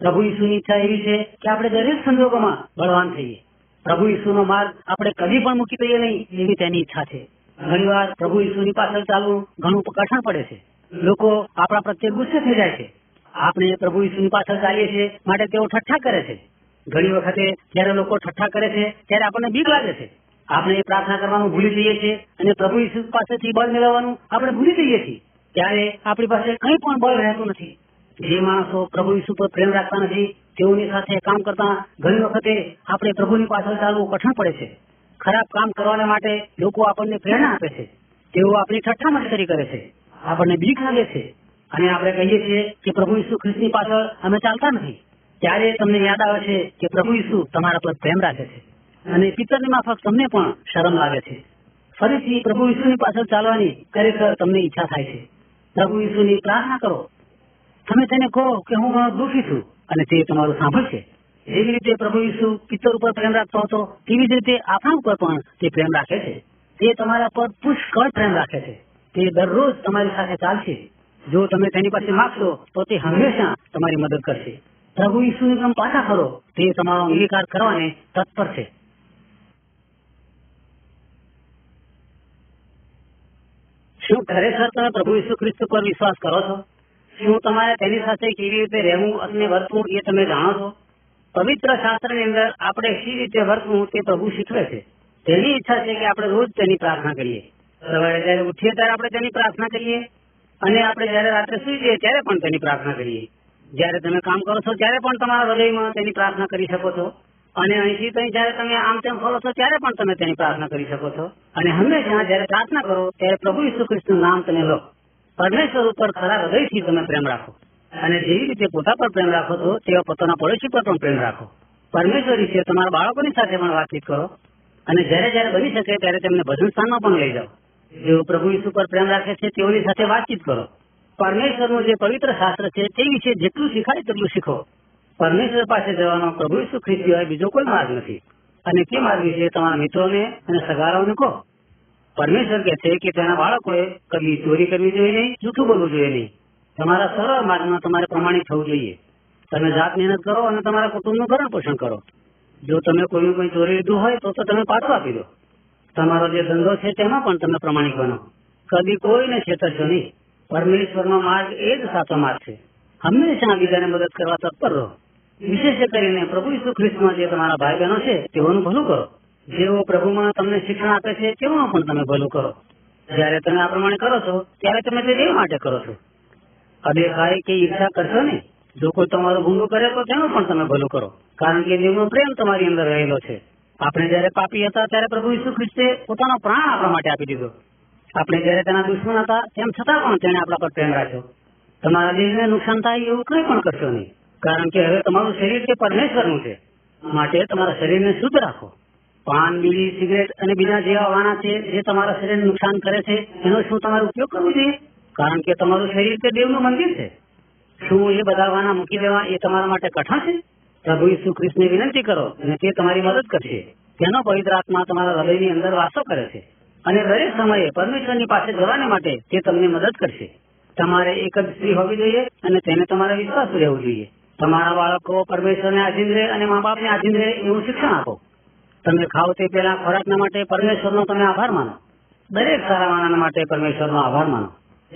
પ્રભુ ઈસુની ઈચ્છા એવી છે કે આપણે દરેક સંજોગોમાં બળવાન થઈએ. પ્રભુ ઈસુનો માર્ગ આપણે કદી પણ મૂકી દઈએ નહીં એવી તેની ઈચ્છા છે. ઘણીવાર પ્રભુ ઈસુની પાછળ ચાલવું ઘણું કઠણ પડે છે. લોકો આપણા પ્રત્યે ગુસ્સે થઈ જાય છે. આપણે પ્રભુ ઈસુની પાછળ ચાલીએ છીએ માટે તેઓ ઠઠ્ઠા કરે છે. ઘણી વખતે જ્યારે લોકો ઠઠ્ઠા કરે છે, ત્યારે આપણને બીક લાગે છે. આપણે પ્રાર્થના કરવાનું ભૂલી જઈએ છીએ અને પ્રભુ ઈસુ પાસેથી બળ મેળવવાનું આપણે ભૂલી જઈએ છીએ. ત્યારે આપણી પાસે કંઈ પણ બળ રહેતું નથી. જે માણસો પ્રભુ ઈસુ પર પ્રેમ રાખતા નથી, તેઓની સાથે કામ કરતા ઘણી વખતે આપણે પ્રભુની પાછળ ચાલવું કઠણ પડે છે. ખરાબ કામ કરવાને માટે લોકો આપણને પ્રેરણા આપે છે. તેઓ આપણી ઠઠ્ઠા મશ્કરી કરે છે. આપણને બીક લાગે છે. અને આપણે કહીએ છીએ કે પ્રભુ ઈસુ ખ્રિસ્તની પાછળ અમે ચાલતા નથી. ત્યારે તમને યાદ આવે છે કે પ્રભુ ઈસુ તમારા પર પ્રેમ રાખે છે. અને પિતરની માફક તમને પણ શરમ લાગે છે. ફરીથી પ્રભુ ઈસુની પાછળ ચાલવાની ખરેખર તમને ઈચ્છા થાય છે. પ્રભુ ઈસુની પ્રાર્થના કરો. તમે તેને કહો કે હું દુઃખી છું અને તે તમારું સાંભળશે. જેવી રીતે પ્રભુ ઈસુ પિત્તર ઉપર પ્રેમ રાખતો હતો. તેવી જ રીતે આપણા ઉપર પણ તે પ્રેમ રાખે છે. તે તમારા પર પુષ્કળ પ્રેમ રાખે છે. તે દરરોજ તમારી સાથે ચાલશે. જો તમે તેની પાસે માગશો, તો તે હંમેશા તમારી મદદ કરશે. પ્રભુ ઈસુને તમે પાછા કરો તે તમારો અંગીકાર કરવાને તત્પર છે. શું ખરેખર તમે પ્રભુ ઈસુ ખ્રિસ્ત પર વિશ્વાસ કરો છો? શું તમારે તેની સાથે કેવી રીતે રહેવું અને વર્તવું એ તમે જાણો છો? પવિત્ર શાસ્ત્રની અંદર આપણે શી રીતે વર્તવું તે પ્રભુ શીખવે છે. તેની ઈચ્છા છે કે આપણે રોજ તેની પ્રાર્થના કરીએ. સવારે જયારે ઉઠીએ ત્યારે આપણે તેની પ્રાર્થના કરીએ અને આપણે જયારે રાત્રે સુઈ જઈએ ત્યારે પણ તેની પ્રાર્થના કરીએ. જયારે તમે કામ કરો છો ત્યારે પણ તમારા હૃદયમાં તેની પ્રાર્થના કરી શકો છો. અને અહીંથી ત્યાં જયારે તમે આમ તેમ ફરો છો, ત્યારે પણ તમે તેની પ્રાર્થના કરી શકો છો. અને હંમેશા જયારે પ્રાર્થના કરો, ત્યારે પ્રભુ ઈસુ ખ્રિસ્તનું નામ તમે લો. પરમેશ્વર ઉપર ખરા હૃદયથી તમે પ્રેમ રાખો. અને જેવી રીતે પોતા પર પ્રેમ રાખો છો, તેવા પોતાના પડોશી પર પણ પ્રેમ રાખો. પરમેશ્વર વિશે તમારા બાળકોની સાથે પણ વાતચીત કરો. અને જયારે જયારે બની શકે ત્યારે તેમને ભજન સ્થાનમાં પણ લઈ જાઓ. જેઓ પ્રભુ ઈસુ પર પ્રેમ રાખે છે, તેઓની સાથે વાતચીત કરો. પરમેશ્વરનું જે પવિત્ર શાસ્ત્ર છે, તે વિશે જેટલું શીખાય તેટલું શીખો. પરમેશ્વર પાસે જવાનો પ્રભુ ઈસુ ખ્રિસ્ત સિવાય બીજો કોઈ માર્ગ નથી. અને તે માર્ગ વિશે તમારા મિત્રોને અને સગારાઓને કહો. પરમેશ્વર કહે છે કે તેના બાળકોએ કદી ચોરી કરવી જોઈએ નહીં, જૂઠું બોલવું જોઈએ નહીં. તમારા સરળ માર્ગમાં તમારે પ્રમાણિત થવું જોઈએ. તમે જાત મહેનત કરો અને તમારા કુટુંબનું ભરણ પોષણ કરો. જો તમે કોઈનું કોઈ ચોરી લીધું હોય તો તમે પાછું આપી દો. તમારો જે ધંધો છે તેમાં પણ તમે પ્રમાણિક બનો. કદી કોઈને છેતરશો નહીં. પરમેશ્વરનો માર્ગ એ જ સાચો માર્ગ છે. હંમેશા બીજાને મદદ કરવા તત્પર રહો. વિશેષ કરીને પ્રભુ ઈસુ ખ્રિસ્તમાં જે તમારા ભાઈ બહેનો છે, તેઓનું ભલું કરો. જેઓ પ્રભુમાં તમને શિક્ષણ આપે છે તેઓનું પણ તમે ભલું કરો. જયારે તમે આ પ્રમાણે કરો છો, ત્યારે તમે તે માટે કરો છો. અદેખાય કે ઈર્ષા કરશો ને, જો કોઈ તમારો ભૂંડું કરે તો તેનું પણ તમે ભલું કરો. કારણ કે દેવનો પ્રેમ તમારી અંદર રહેલો છે. આપણે જયારે પાપી હતા, ત્યારે પ્રભુ ઈસુ ખ્રિસ્તે પોતાનો પ્રાણ આપણા માટે આપી દીધો. આપણે જયારે તેના દુશ્મન હતા, તેમ છતાં પણ તેણે આપણા પર પ્રેમ રાખ્યો. તમારા દેશને નુકસાન થાય એવું કંઈ પણ કરશો નહીં. કારણ કે હવે તમારું શરીર તે પરમેશ્વરનું છે, માટે તમારા શરીરને શુદ્ધ રાખો. પાન, બીડી, સિગરેટ અને બીજા જેવા વાના છે, જે તમારા શરીરને નુકસાન કરે છે, એનો શું તમારે ઉપયોગ કરવો જોઈએ? કારણ કે તમારું શરીર તે દેવનું મંદિર છે. શું એ બધા વાના મૂકી દેવા એ તમારા માટે કઠણ છે? પ્રભુ ઈસુ ખ્રિસ્તને વિનંતી કરો અને તે તમારી મદદ કરશે. તેનો પવિત્ર આત્મા તમારા હૃદયની અંદર વાસો કરે છે અને દરેક સમયે પરમેશ્વરની પાસે જવાને માટે તે તમને મદદ કરશે. તમારે એક જ સ્ત્રી હોવી જોઈએ અને તેને તમારે વિશ્વાસ રહેવું જોઈએ. તમારા બાળકો પરમેશ્વરને આધીન રહે અને મા બાપને આધીન રહે એવું શિક્ષણ આપો. તમે ખાઓ તે પહેલા ખોરાકના માટે પરમેશ્વરનો તમે આભાર માનો. દરેક સારા માણસ માટે પરમેશ્વરનો આભાર માનો.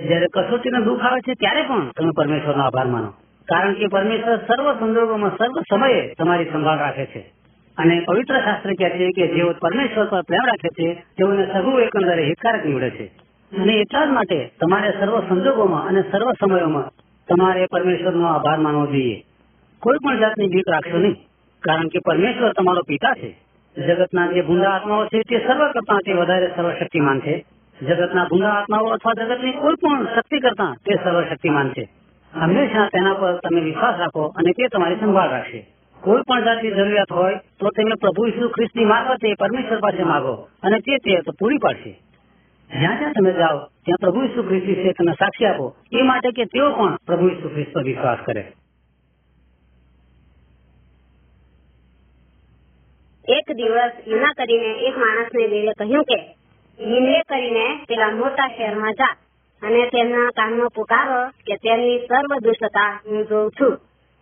જયારે કસોટીનો દુઃખ આવે છે ત્યારે પણ તમે પરમેશ્વરનો આભાર માનો. કારણ કે પરમેશ્વર સર્વ સંજોગોમાં સર્વ સમયે તમારી સંભાળ રાખે છે. અને પવિત્ર શાસ્ત્ર કહે છે કે જેઓ પરમેશ્વર પર પ્રેમ રાખે છે, તેઓને સઘુ એકંદરે હિતકારક નીવડે છે. અને એટલા જ માટે તમારે સર્વ સંજોગોમાં અને સર્વ સમયોમાં તમારે પરમેશ્વરનો આભાર માનવો જોઈએ. કોઈ પણ જાતની ભીખ રાખશો નહીં. કારણ કે પરમેશ્વર તમારો પિતા છે. જગતના જે ભૂંડા આત્માઓ છે, તે સર્વ કરતા વધારે સર્વશક્તિમાન છે. જગતના ભૂંડા આત્માઓ અથવા જગતની કોઈ પણ શક્તિ કરતા તે સર્વશક્તિમાન છે. હંમેશા તેના પર તમે વિશ્વાસ રાખો અને તે તમારી સંભાળ રાખશે. કોઈ પણ જાતની જરૂરિયાત હોય, તો તમે પ્રભુ ઈસુ ખ્રિસ્તની મારફતે પરમેશ્વર પાસે માગો અને તે તે તો પૂરી પાડશે. જ્યાં જ્યાં તમે જાઓ, ત્યાં પ્રભુ ઈસુ ખ્રિસ્તી છે તમે સાક્ષી આપો. એ માટે કે તેઓ પણ પ્રભુ ઈસુ ખ્રિસ્ત પર વિશ્વાસ કરે. એક દિવસ યુના કરીને એક માણસને દેવે કહ્યું કે નિંદે કરીને પેલા મોટા શહેરમાં જા અને તેમના કાનમાં પુકારો કે તેમની સર્વ દુષ્ટતા હું જોઉં છું.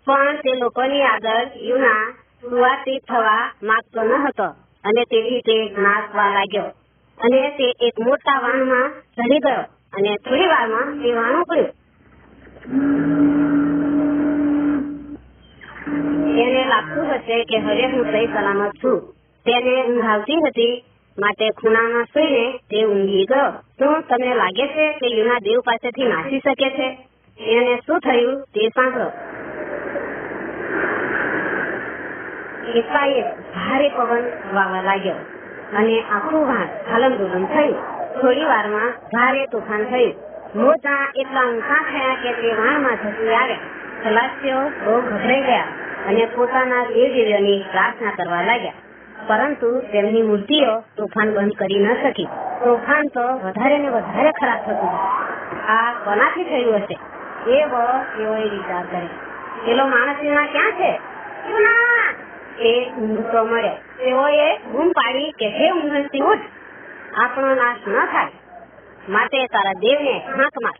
પણ તે લોકોની આગળ યુના સુવાસિત થવા માંગતો ન હતો અને તેથી તે નાસવા લાગ્યો. અને તે એક મોટા વાણમાં ચડી ગયો અને થોડી વારમાં તે વાણ ઉપડ્યું લાગતું હશે કે હવે હું સહી સલામત છું. તેને ઊંઘ હતી. માટે ખૂણામાં સુઈને તે ઊંઘી ગયો. શું તમને લાગે છે કે યુના દેવ પાસેથી નાસી શકે છે? એને શું થયું તે સાંભળો. એકાએક ભારે પવન વાવા લાગ્યો અને આખું વાહન હલનડુલન થયું. થોડી વારમાં ભારે તોફાન થયું. મોજા એટલા ઊંચા થયા કે તે વાણમાં ધસી આવ્યા. ખલાસીઓ બહુ ગભરાઈ ગયા અને પોતાના દેવ પ્રાર્થના કરવા લાગ્યા. પરંતુ તેમની મૂર્તિઓ તોફાન બંધ કરી ન શકી. તોફાન તો વધારે ને વધારે ખરાબ થતું આ કોનાથી થયું હશે? એવો તેઓએ વિચાર કરે પેલો માણસ ક્યાં છે? એ ઊંઘતો મળ્યો તેઓએ બૂમ પાડી કે, હે ઊંઘણથી ઉઠ આપણો નાશ ન થાય. માટે તારા દેવને હાંક માર.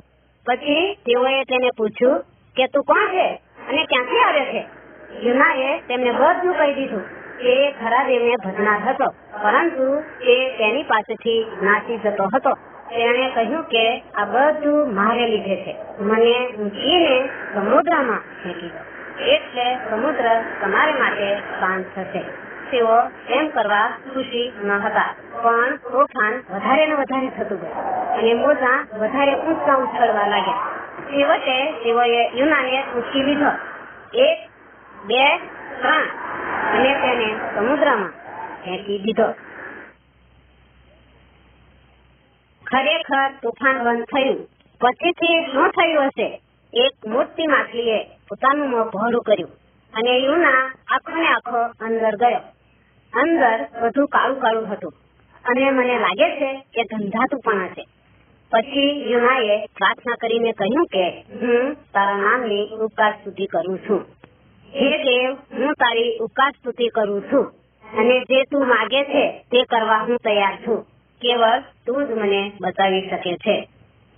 પછી તેઓએ તેને પૂછ્યું કે તું કોણ છે? અને ક્યાંથી આવે છે? યુનાએ તેમને બધું કહી દીધું. કે ખરા દેવને ભજનાર હતો, પરંતુ તે તેની પાસેથી નાસી જતો હતો. તેણે કહ્યું કે આ બધું મારે લીધે છે. મને ઊંચીને સમુદ્રમાં ફેંકી દો. એટલે સમુદ્ર તમારે માટે શાંત થશે. તેઓ એમ કરવા ખુશી ન હતા. પણ તોફાન વધારે ને વધારે થતું ગયું. અને મોજા વધારે ઊંચા ઉછળવા લાગ્યા. છેવટે તેઓએ યુનાને ઉંચકી લીધો. એક, બે, ત્રણ. અને તેને સમુદ્રમાં ફેંકી દીધો. ખરેખર તોફાન બંધ થયું. પછીથી શું થયું હશે? એક મોટી માછલીએ પોતાનું મોં પહોળું કર્યું. અને યુના આખો ને આખો અંદર ગયો. અંદર બધું કાળું કાળું હતું. અને મને લાગે છે કે ધંધાતું પણ હશે. પછી યુનાએ પ્રાર્થના કરીને કહ્યું કે, હું તારા નામની ઉપકાર સ્તુતિ કરું છું. હે દેવ, હું તારી ઉપકાર સ્તુતિ કરું છું. અને જે તું માગે છે તે કરવા હું તૈયાર છું. કેવળ તું જ મને બચાવી શકે છે.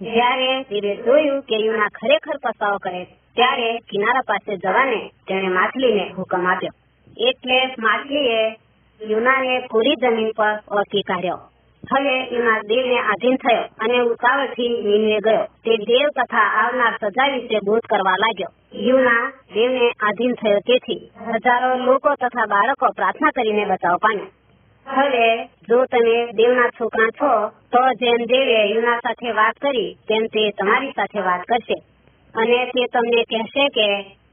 જ્યારે ધીરે જોયું કે યુના ખરેખર પસાવો કરે, ત્યારે કિનારા પાસે જવાને તેણે માછલીને હુકમ આપ્યો. એટલે માછલીએ યુનાને પૂરી જમીન પર ઓળખી કાઢ્યો. હવે યુના દેવને આધીન થયો અને ઉતાવળથી નીમે ગયો. તે દેવ તથા આવનાર સજા વિશે બોધ કરવા લાગ્યો. યુના દેવને આધીન થયો તેથી હજારો લોકો તથા બાળકો પ્રાર્થના કરીને બચાવ પામ્યા. હવે જો તમે દેવના છોકરા છો, તો જેમ દેવે યુના સાથે વાત કરી, તેમ તે તમારી સાથે વાત કરશે. અને તે તમને કહેશે કે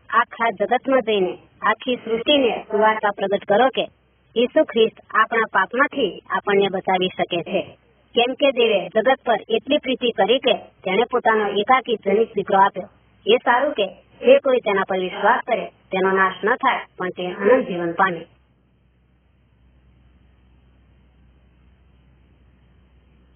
આખા જગતમાં જઈને, આખી સૃષ્ટિને સુવાર્તા પ્રગટ કરો કે ઈસુ ખ્રિસ્ત આપણા પાપમાંથી આપણને બચાવી શકે છે. કેમ કે દેવે જગત પર એટલી પ્રીતિ કરી કે તેણે પોતાનો એકાકી જનિક દીકરો આપ્યો. એ સારું કે જે કોઈ તેના પર વિશ્વાસ કરે, તેનો નાશ ન થાય, પણ તે અનંત જીવન પામે.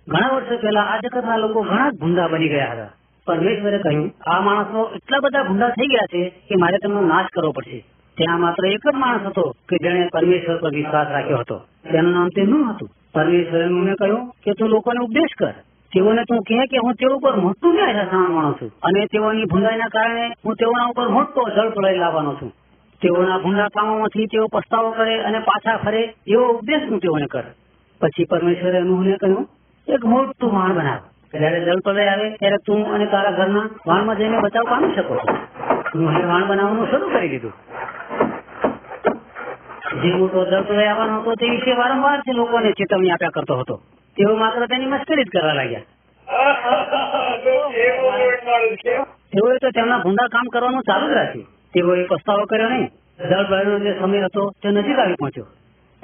ઘણા વર્ષો પહેલા આ જગતના લોકો ઘણા ભૂંડા બની ગયા હતા. પરમેશ્વરે કહ્યું, આ માણસો એટલા બધા ભૂંડા થઈ ગયા છે કે મારે તેમનો નાશ કરવો પડશે. ત્યાં માત્ર એક જ માણસ હતો કે જેણે પરમેશ્વર પર વિશ્વાસ રાખ્યો હતો. તેનું નામ તે નું હતું. પરમેશ્વરે મને કહ્યું કે તું લોકોને ઉપદેશ કર. તેઓને તું કહે કે હું તેઓ ઉપર મોટું ન્યાય થવાનો છું. અને તેઓની ભૂંડાઈના કારણે હું તેઓના ઉપર મોટો જળ પ્રલય લાવવાનો છું. તેઓના ભૂંડા કામોમાંથી તેઓ પસ્તાવો કરે અને પાછા ફરે એવો ઉપદેશ હું તેઓને કર. પછી પરમેશ્વરે નુહને કહ્યું, એક મોટું વાણ બનાવ. જયારે જળ પ્રલય આવે, ત્યારે તું અને તારા ઘરના વાણમાં જઈને બચાવ પામી શકો છો. વાણ બનાવવાનું શરૂ કરી દીધું. જે તો જળ આવવાનો હતો તે વિશે વારંવાર તે લોકોને ચેતવણી આપ્યા કરતો હતો. તેઓ માત્ર તેની મસ્કરી જ કરવા લાગ્યા. તેઓએ તો તેમના ભૂંડા કામ કરવાનું ચાલુ જ રાખ્યું. તેઓએ પસ્તાવો કર્યો નહીં. દળ પ્રલયનો જે સમય હતો તે નજીક આવી પહોંચ્યો.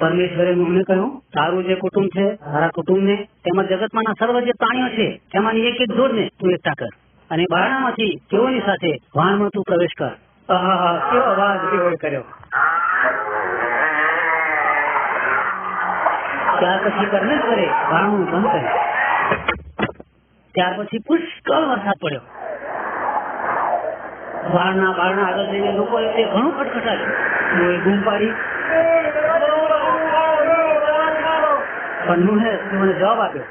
પરમેશ્વરે મને કહ્યું, તારું જે કુટુંબ છે, તારા કુટુંબને તેમજ જગતમાંના સર્વ જે પ્રાણીઓ છે, તેમાંની એક એક જોડને તું એકઠા કર. અને બારણામાંથી તેઓની સાથે વાહનમાં તું પ્રવેશ કર. કેવો અવાજ તેઓએ કર્યો. ત્યાર પછી કરને કરે ભાણું બંધ કરે. ત્યાર પછી પુષ્કળ વરસાદ પડ્યો. વાળના બારણા આગળ જઈને લોકો તે ઘણું ખટખટાવ્યું બૂમ પાડી. પણ મને જવાબ આપ્યો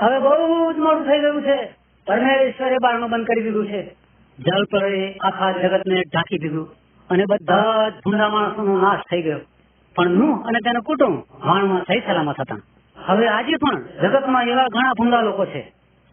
હવે બહુ જ મોડું થઈ ગયું છે. પરમેશ્વરે બારણું બંધ કરી દીધું છે. જળ પ્રલયે આખા જગતને ઢાંકી દીધું. અને બધા જ ભૂંડા માણસોનો નાશ થઈ ગયો. પણ નું અને તેનું કુટુંબ વાણમાં સહી સલામત હતા. હવે આજે પણ જગતમાં એવા ઘણા ભૂંડા લોકો છે.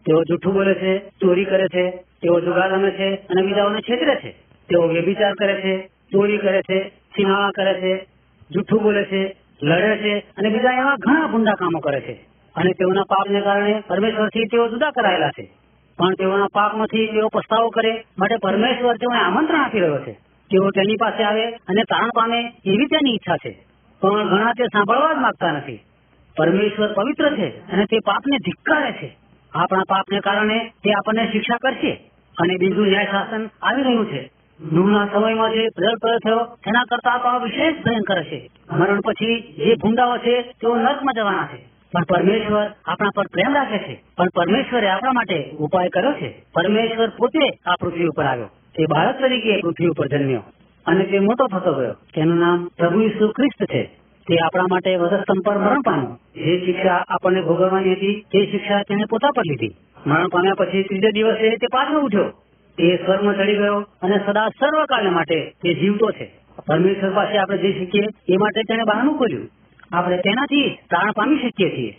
તેઓ જૂઠું બોલે છે, ચોરી કરે છે, તેઓ જુગાર રમે છે અને બીજાઓને છેતરે છે. તેઓ વ્યભિચાર કરે છે, ચોરી કરે છે સિનાળા કરે છે, જૂઠું બોલે છે, લડે છે અને બીજા એવા ઘણા ભૂંડા કામો કરે છે. અને તેઓના પાપને કારણે પરમેશ્વરથી તેઓ જુદા કરાયેલા છે. પણ તેઓના પાપમાંથી તેઓ પસ્તાવો કરે માટે પરમેશ્વર તેઓને આમંત્રણ આપી રહ્યો છે. તેઓ તેની પાસે આવે અને તારણ પામે એવી તેની ઈચ્છા છે. પણ ઘણા તે સાંભળવા જ માંગતા નથી. પરમેશ્વર પવિત્ર છે અને તે પાપને ધિક્કારે છે. આપણા પાપને કારણે તે આપણને શિક્ષા કરશે અને બીજું ન્યાય શાસન આવી રહ્યું છે. નૂહના સમયમાં જે પ્રયોગ પ્રયોગ થયો, તેના કરતા આપણો વિશેષ ભયંકર છે. મરણ પછી જે ભૂંડાઓ છે, તેઓ નર્કમાં જવાના છે. પણ પરમેશ્વર આપણા પર પ્રેમ રાખે છે. પણ પરમેશ્વરે આપણા માટે ઉપાય કર્યો છે. પરમેશ્વર પોતે આ પૃથ્વી ઉપર આવ્યો. તે બાળક તરીકે પૃથ્વી ઉપર જન્મ્યો. અને તે મોટો થતો ગયો. તેનું નામ પ્રભુ ઈસુ ખ્રિસ્ત છે. તે આપણા માટે વધસ્તંભ પર મરણ પામ્યો. જે શિક્ષા આપણને ભોગવવાની હતી, તે શિક્ષા તેને પોતા પર લીધી. મરણ પામ્યા પછી ત્રીજે દિવસે તે પાછો ઉઠ્યો. તે સ્વર્ગમાં ચડી ગયો અને સદા સર્વકાળ માટે તે જીવતો છે. પરમેશ્વર પાસે આપણે જે શીખીએ, એ માટે તેણે બહાનું ખોલ્યું. આપણે તેનાથી પ્રાણ પામી શકીએ છીએ.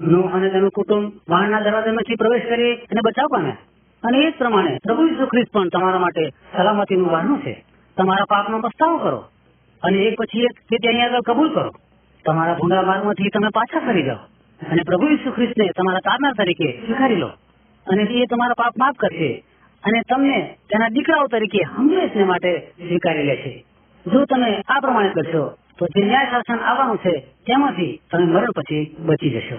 નું અને તેનું કુટુંબ વાહનના દરવાજામાંથી પ્રવેશ કરી અને બચાવ પામ્યા. અને એ જ પ્રમાણે પ્રભુ ઈસુ ખ્રિસ્ત પણ તમારા માટે સલામતીનું વાહનું છે. તમારા પાપનો પસ્તાવો કરો. અને એક પછી એક તે તેની આગળ કબૂલ કરો. તમારા ભૂંડા માર્ગમાંથી તમે પાછા ફરી જાઓ. અને પ્રભુ ઈસુ ખ્રિસ્તને તમારા તારનાર તરીકે સ્વીકારી લો. અને એ તમારા પાપ માફ કરશે. અને તમને તેના દીકરાઓ તરીકે હંમેશને માટે સ્વીકારી લેશે. જો તમે આ પ્રમાણે કરશો, તો જે ન્યાય શાસન આવવાનું છે, તેમાંથી તમે મરણ પછી બચી જશો.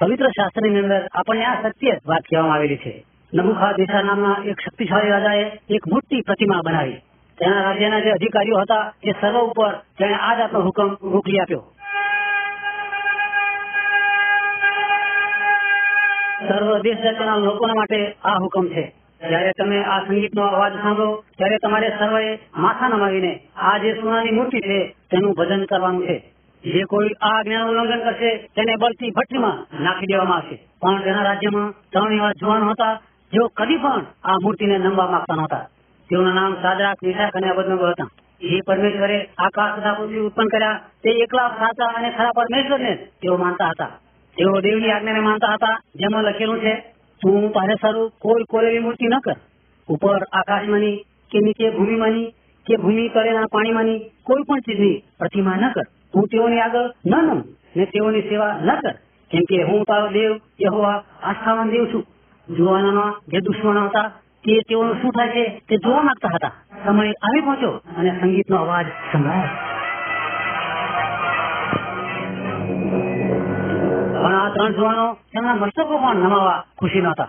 પવિત્ર શાસ્ત્રની અંદર આપણને આ સત્ય વાત કહેવામાં આવેલી છે. નબુખા દેશા નામના એક શક્તિશાળી રાજાએ એક મોટી પ્રતિમા બનાવી. તેના રાજ્યના જે અધિકારીઓ હતા, એ સર્વ ઉપર તેણે આ જાતનો હુકમ મોકલી આપ્યો. સર્વ દેશ જાતના લોકોના માટે આ હુકમ છે. જયારે તમે આ સંગીતનો અવાજ સાંભળો, ત્યારે તમારે સર્વે માથા નમાવીને આ જે સોનાની મૂર્તિ છે, તેનું ભજન કરવાનું છે. જે કોઈ આ આજ્ઞાનું ઉલ્લંઘન કરશે, તેને બળથી ભઠ્ઠીમાં નાખી દેવામાં આવશે. પણ તેના રાજ્યમાં ત્રણ એવા જવાનો હતા જેઓ કદી પણ આ મૂર્તિને નમવા માંગતા નહોતા. તેઓના નામ સાદરાક નિશાક અને અબદનગો હતા. જે પરમેશ્વરે આકાશ તથા પૃથ્વી ઉત્પન્ન કર્યા, તે એકલા સાચા અને ખરા પરમેશ્વરને તેઓ માનતા હતા. તેઓ દેવની આજ્ઞાને માનતા હતા, જેમાં લખેલું છે, તું તારે સારું કોઈ કોરેલી મૂર્તિ ન કર. ઉપર આકાશમાંની કે નીચે ભૂમિમાંની કે ભૂમિ તળેના પાણીમાંની કોઈ પણ ચીજની પ્રતિમા ન કર. તું તેઓની આગળ ન નમ ને તેઓની સેવા ન કર. કેમ કે હું તારો દેવ, યહોવા, આસ્થાવાન દેવ છું. જુવાનોના જે દુશ્મનો હતા, તે તેઓનું શું થાય છે, તે જોવા માંગતા હતા. સમય આવી પહોંચ્યો અને સંગીતનો અવાજ સંભળાયો. પણ આ ત્રણ જુવાનો તેમના મસ્તકો પણ નમાવા ખુશી નહોતા.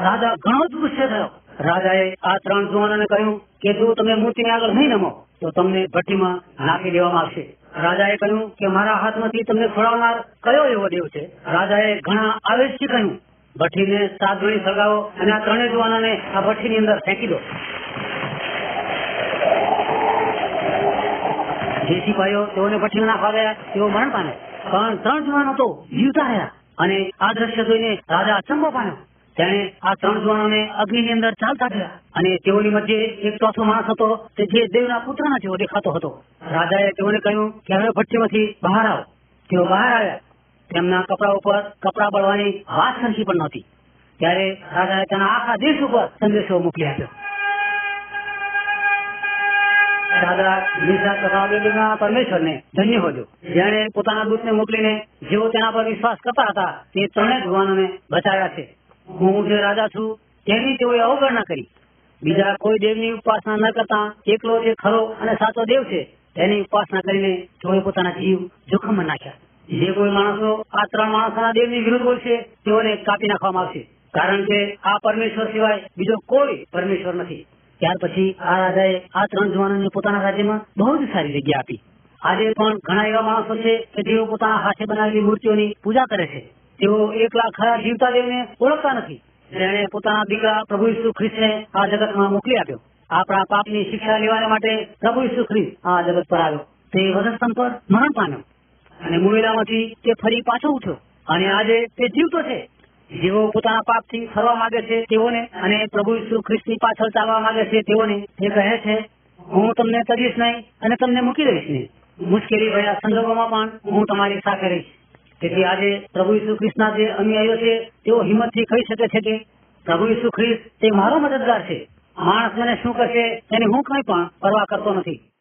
રાજા ઘણો જ ગુસ્સે થયો. રાજાએ આ ત્રણ જુવાનોને કહ્યું કે જો તમે મૂર્તિને આગળ નહીં નમો, તો તમને ભઠ્ઠીમાં નાખી દેવામાં આવશે. રાજાએ કહ્યું કે મારા હાથમાંથી તમને છોડાવનાર કયો એવો દેવ છે? રાજાએ ઘણા આવેશથી કહ્યું ભઠ્ઠીને સાત ગણી સળગાવો અને આ ત્રણેય જુવાનોને આ ભઠ્ઠીની અંદર ફેંકી દો. જે સિપાહીઓ તેઓને ભઠ્ઠી નાખવા ગયા, તેઓ મરણ પામે પણ ત્રણ જુવાનો તો જીવતા રહ્યા અને આ દ્રશ્ય જોઈને રાજા અચંબો પામ્યો. તેણે આ ત્રણ જવાનોને અગ્નિની અંદર ચાલતા થયા અને તેઓની મધ્યે એક ચોથો માણસ હતો, તે જે દેવના પુત્રના જેવો દેખાતો હતો. રાજાએ તેઓને કહ્યું કે હવે ભઠ્ઠીમાંથી બહાર આવો. તેઓ બહાર આવ્યા. તેમના કપડા ઉપર કપડા બળવાની વાત સરખી પણ નહોતી. ત્યારે રાજાએ તેના આખા દેશ ઉપર સંદેશો મોકલી આપ્યો. દાદા નિશા તથા અબેદના પરમેશ્વરને ધન્ય હોજો જેણે પોતાના દૂતને મોકલીને જેઓ તેના પર વિશ્વાસ કરતા હતા, તે ત્રણેય ભગવાનોને બચાવ્યા છે. હું જે રાજા છું, તેની તેઓએ અવગણના કરી. બીજા કોઈ દેવની ઉપાસના ન કરતા એકલો જે ખરો અને સાચો દેવ છે, તેની ઉપાસના કરીને તેઓએ પોતાના જીવ જોખમમાં નાખ્યા. જે કોઈ માણસો આ ત્રણ માણસોના દેવની વિરુદ્ધ બોલશે તેઓને કાપી નાખવામાં આવશે. કારણ કે આ પરમેશ્વર સિવાય બીજો કોઈ પરમેશ્વર નથી. ત્યાર પછી આ રાજાએ આ ત્રણ જવાનોને પોતાના રાજ્યમાં બહુ જ સારી જગ્યા આપી. આજે પણ ઘણા એવા માણસો છે કે જેઓ પોતાના હાથે બનાવેલી મૂર્તિઓની પૂજા કરે છે. તેઓ એકલા ખરા જીવતા દેવને ઓળખતા નથી. જેણે પોતાના દીકરા પ્રભુ ઈસુ ખ્રિસ્તને આ જગતમાં મોકલી આપ્યો. આપણા પાપની શિક્ષા લેવા માટે પ્રભુ ઈસુ ખ્રિસ્ત આ જગત પર આવ્યો. તે વધસ્તંભ પર મરણ પામ્યો. અને મુવેલામાંથી તે ફરી પાછો ઉઠ્યો. અને આજે તે જીવતો છે. જેઓ પોતાના પાપથી ફરવા માંગે છે તેઓને અને પ્રભુ ઈસુ ખ્રિસ્તની પાછળ ચાલવા માંગે છે તેઓને તે કહે છે, હું તમને કરીશ નહીં અને તમને મૂકી દઈશ નહીં. મુશ્કેલી ભર્યા સંજોગોમાં પણ હું તમારી સાથે રહીશ. તેથી આજે પ્રભુ ઈસુ ખ્રિસ્તના જે અનુયાયીઓ છે, તેઓ હિંમતથી કહી શકે છે કે, પ્રભુ ઈસુ ખ્રિસ્ત, તે મારો મદદગાર છે. માણસ મને શું કરશે, તેની હું કઈ પણ પરવા કરતો નથી.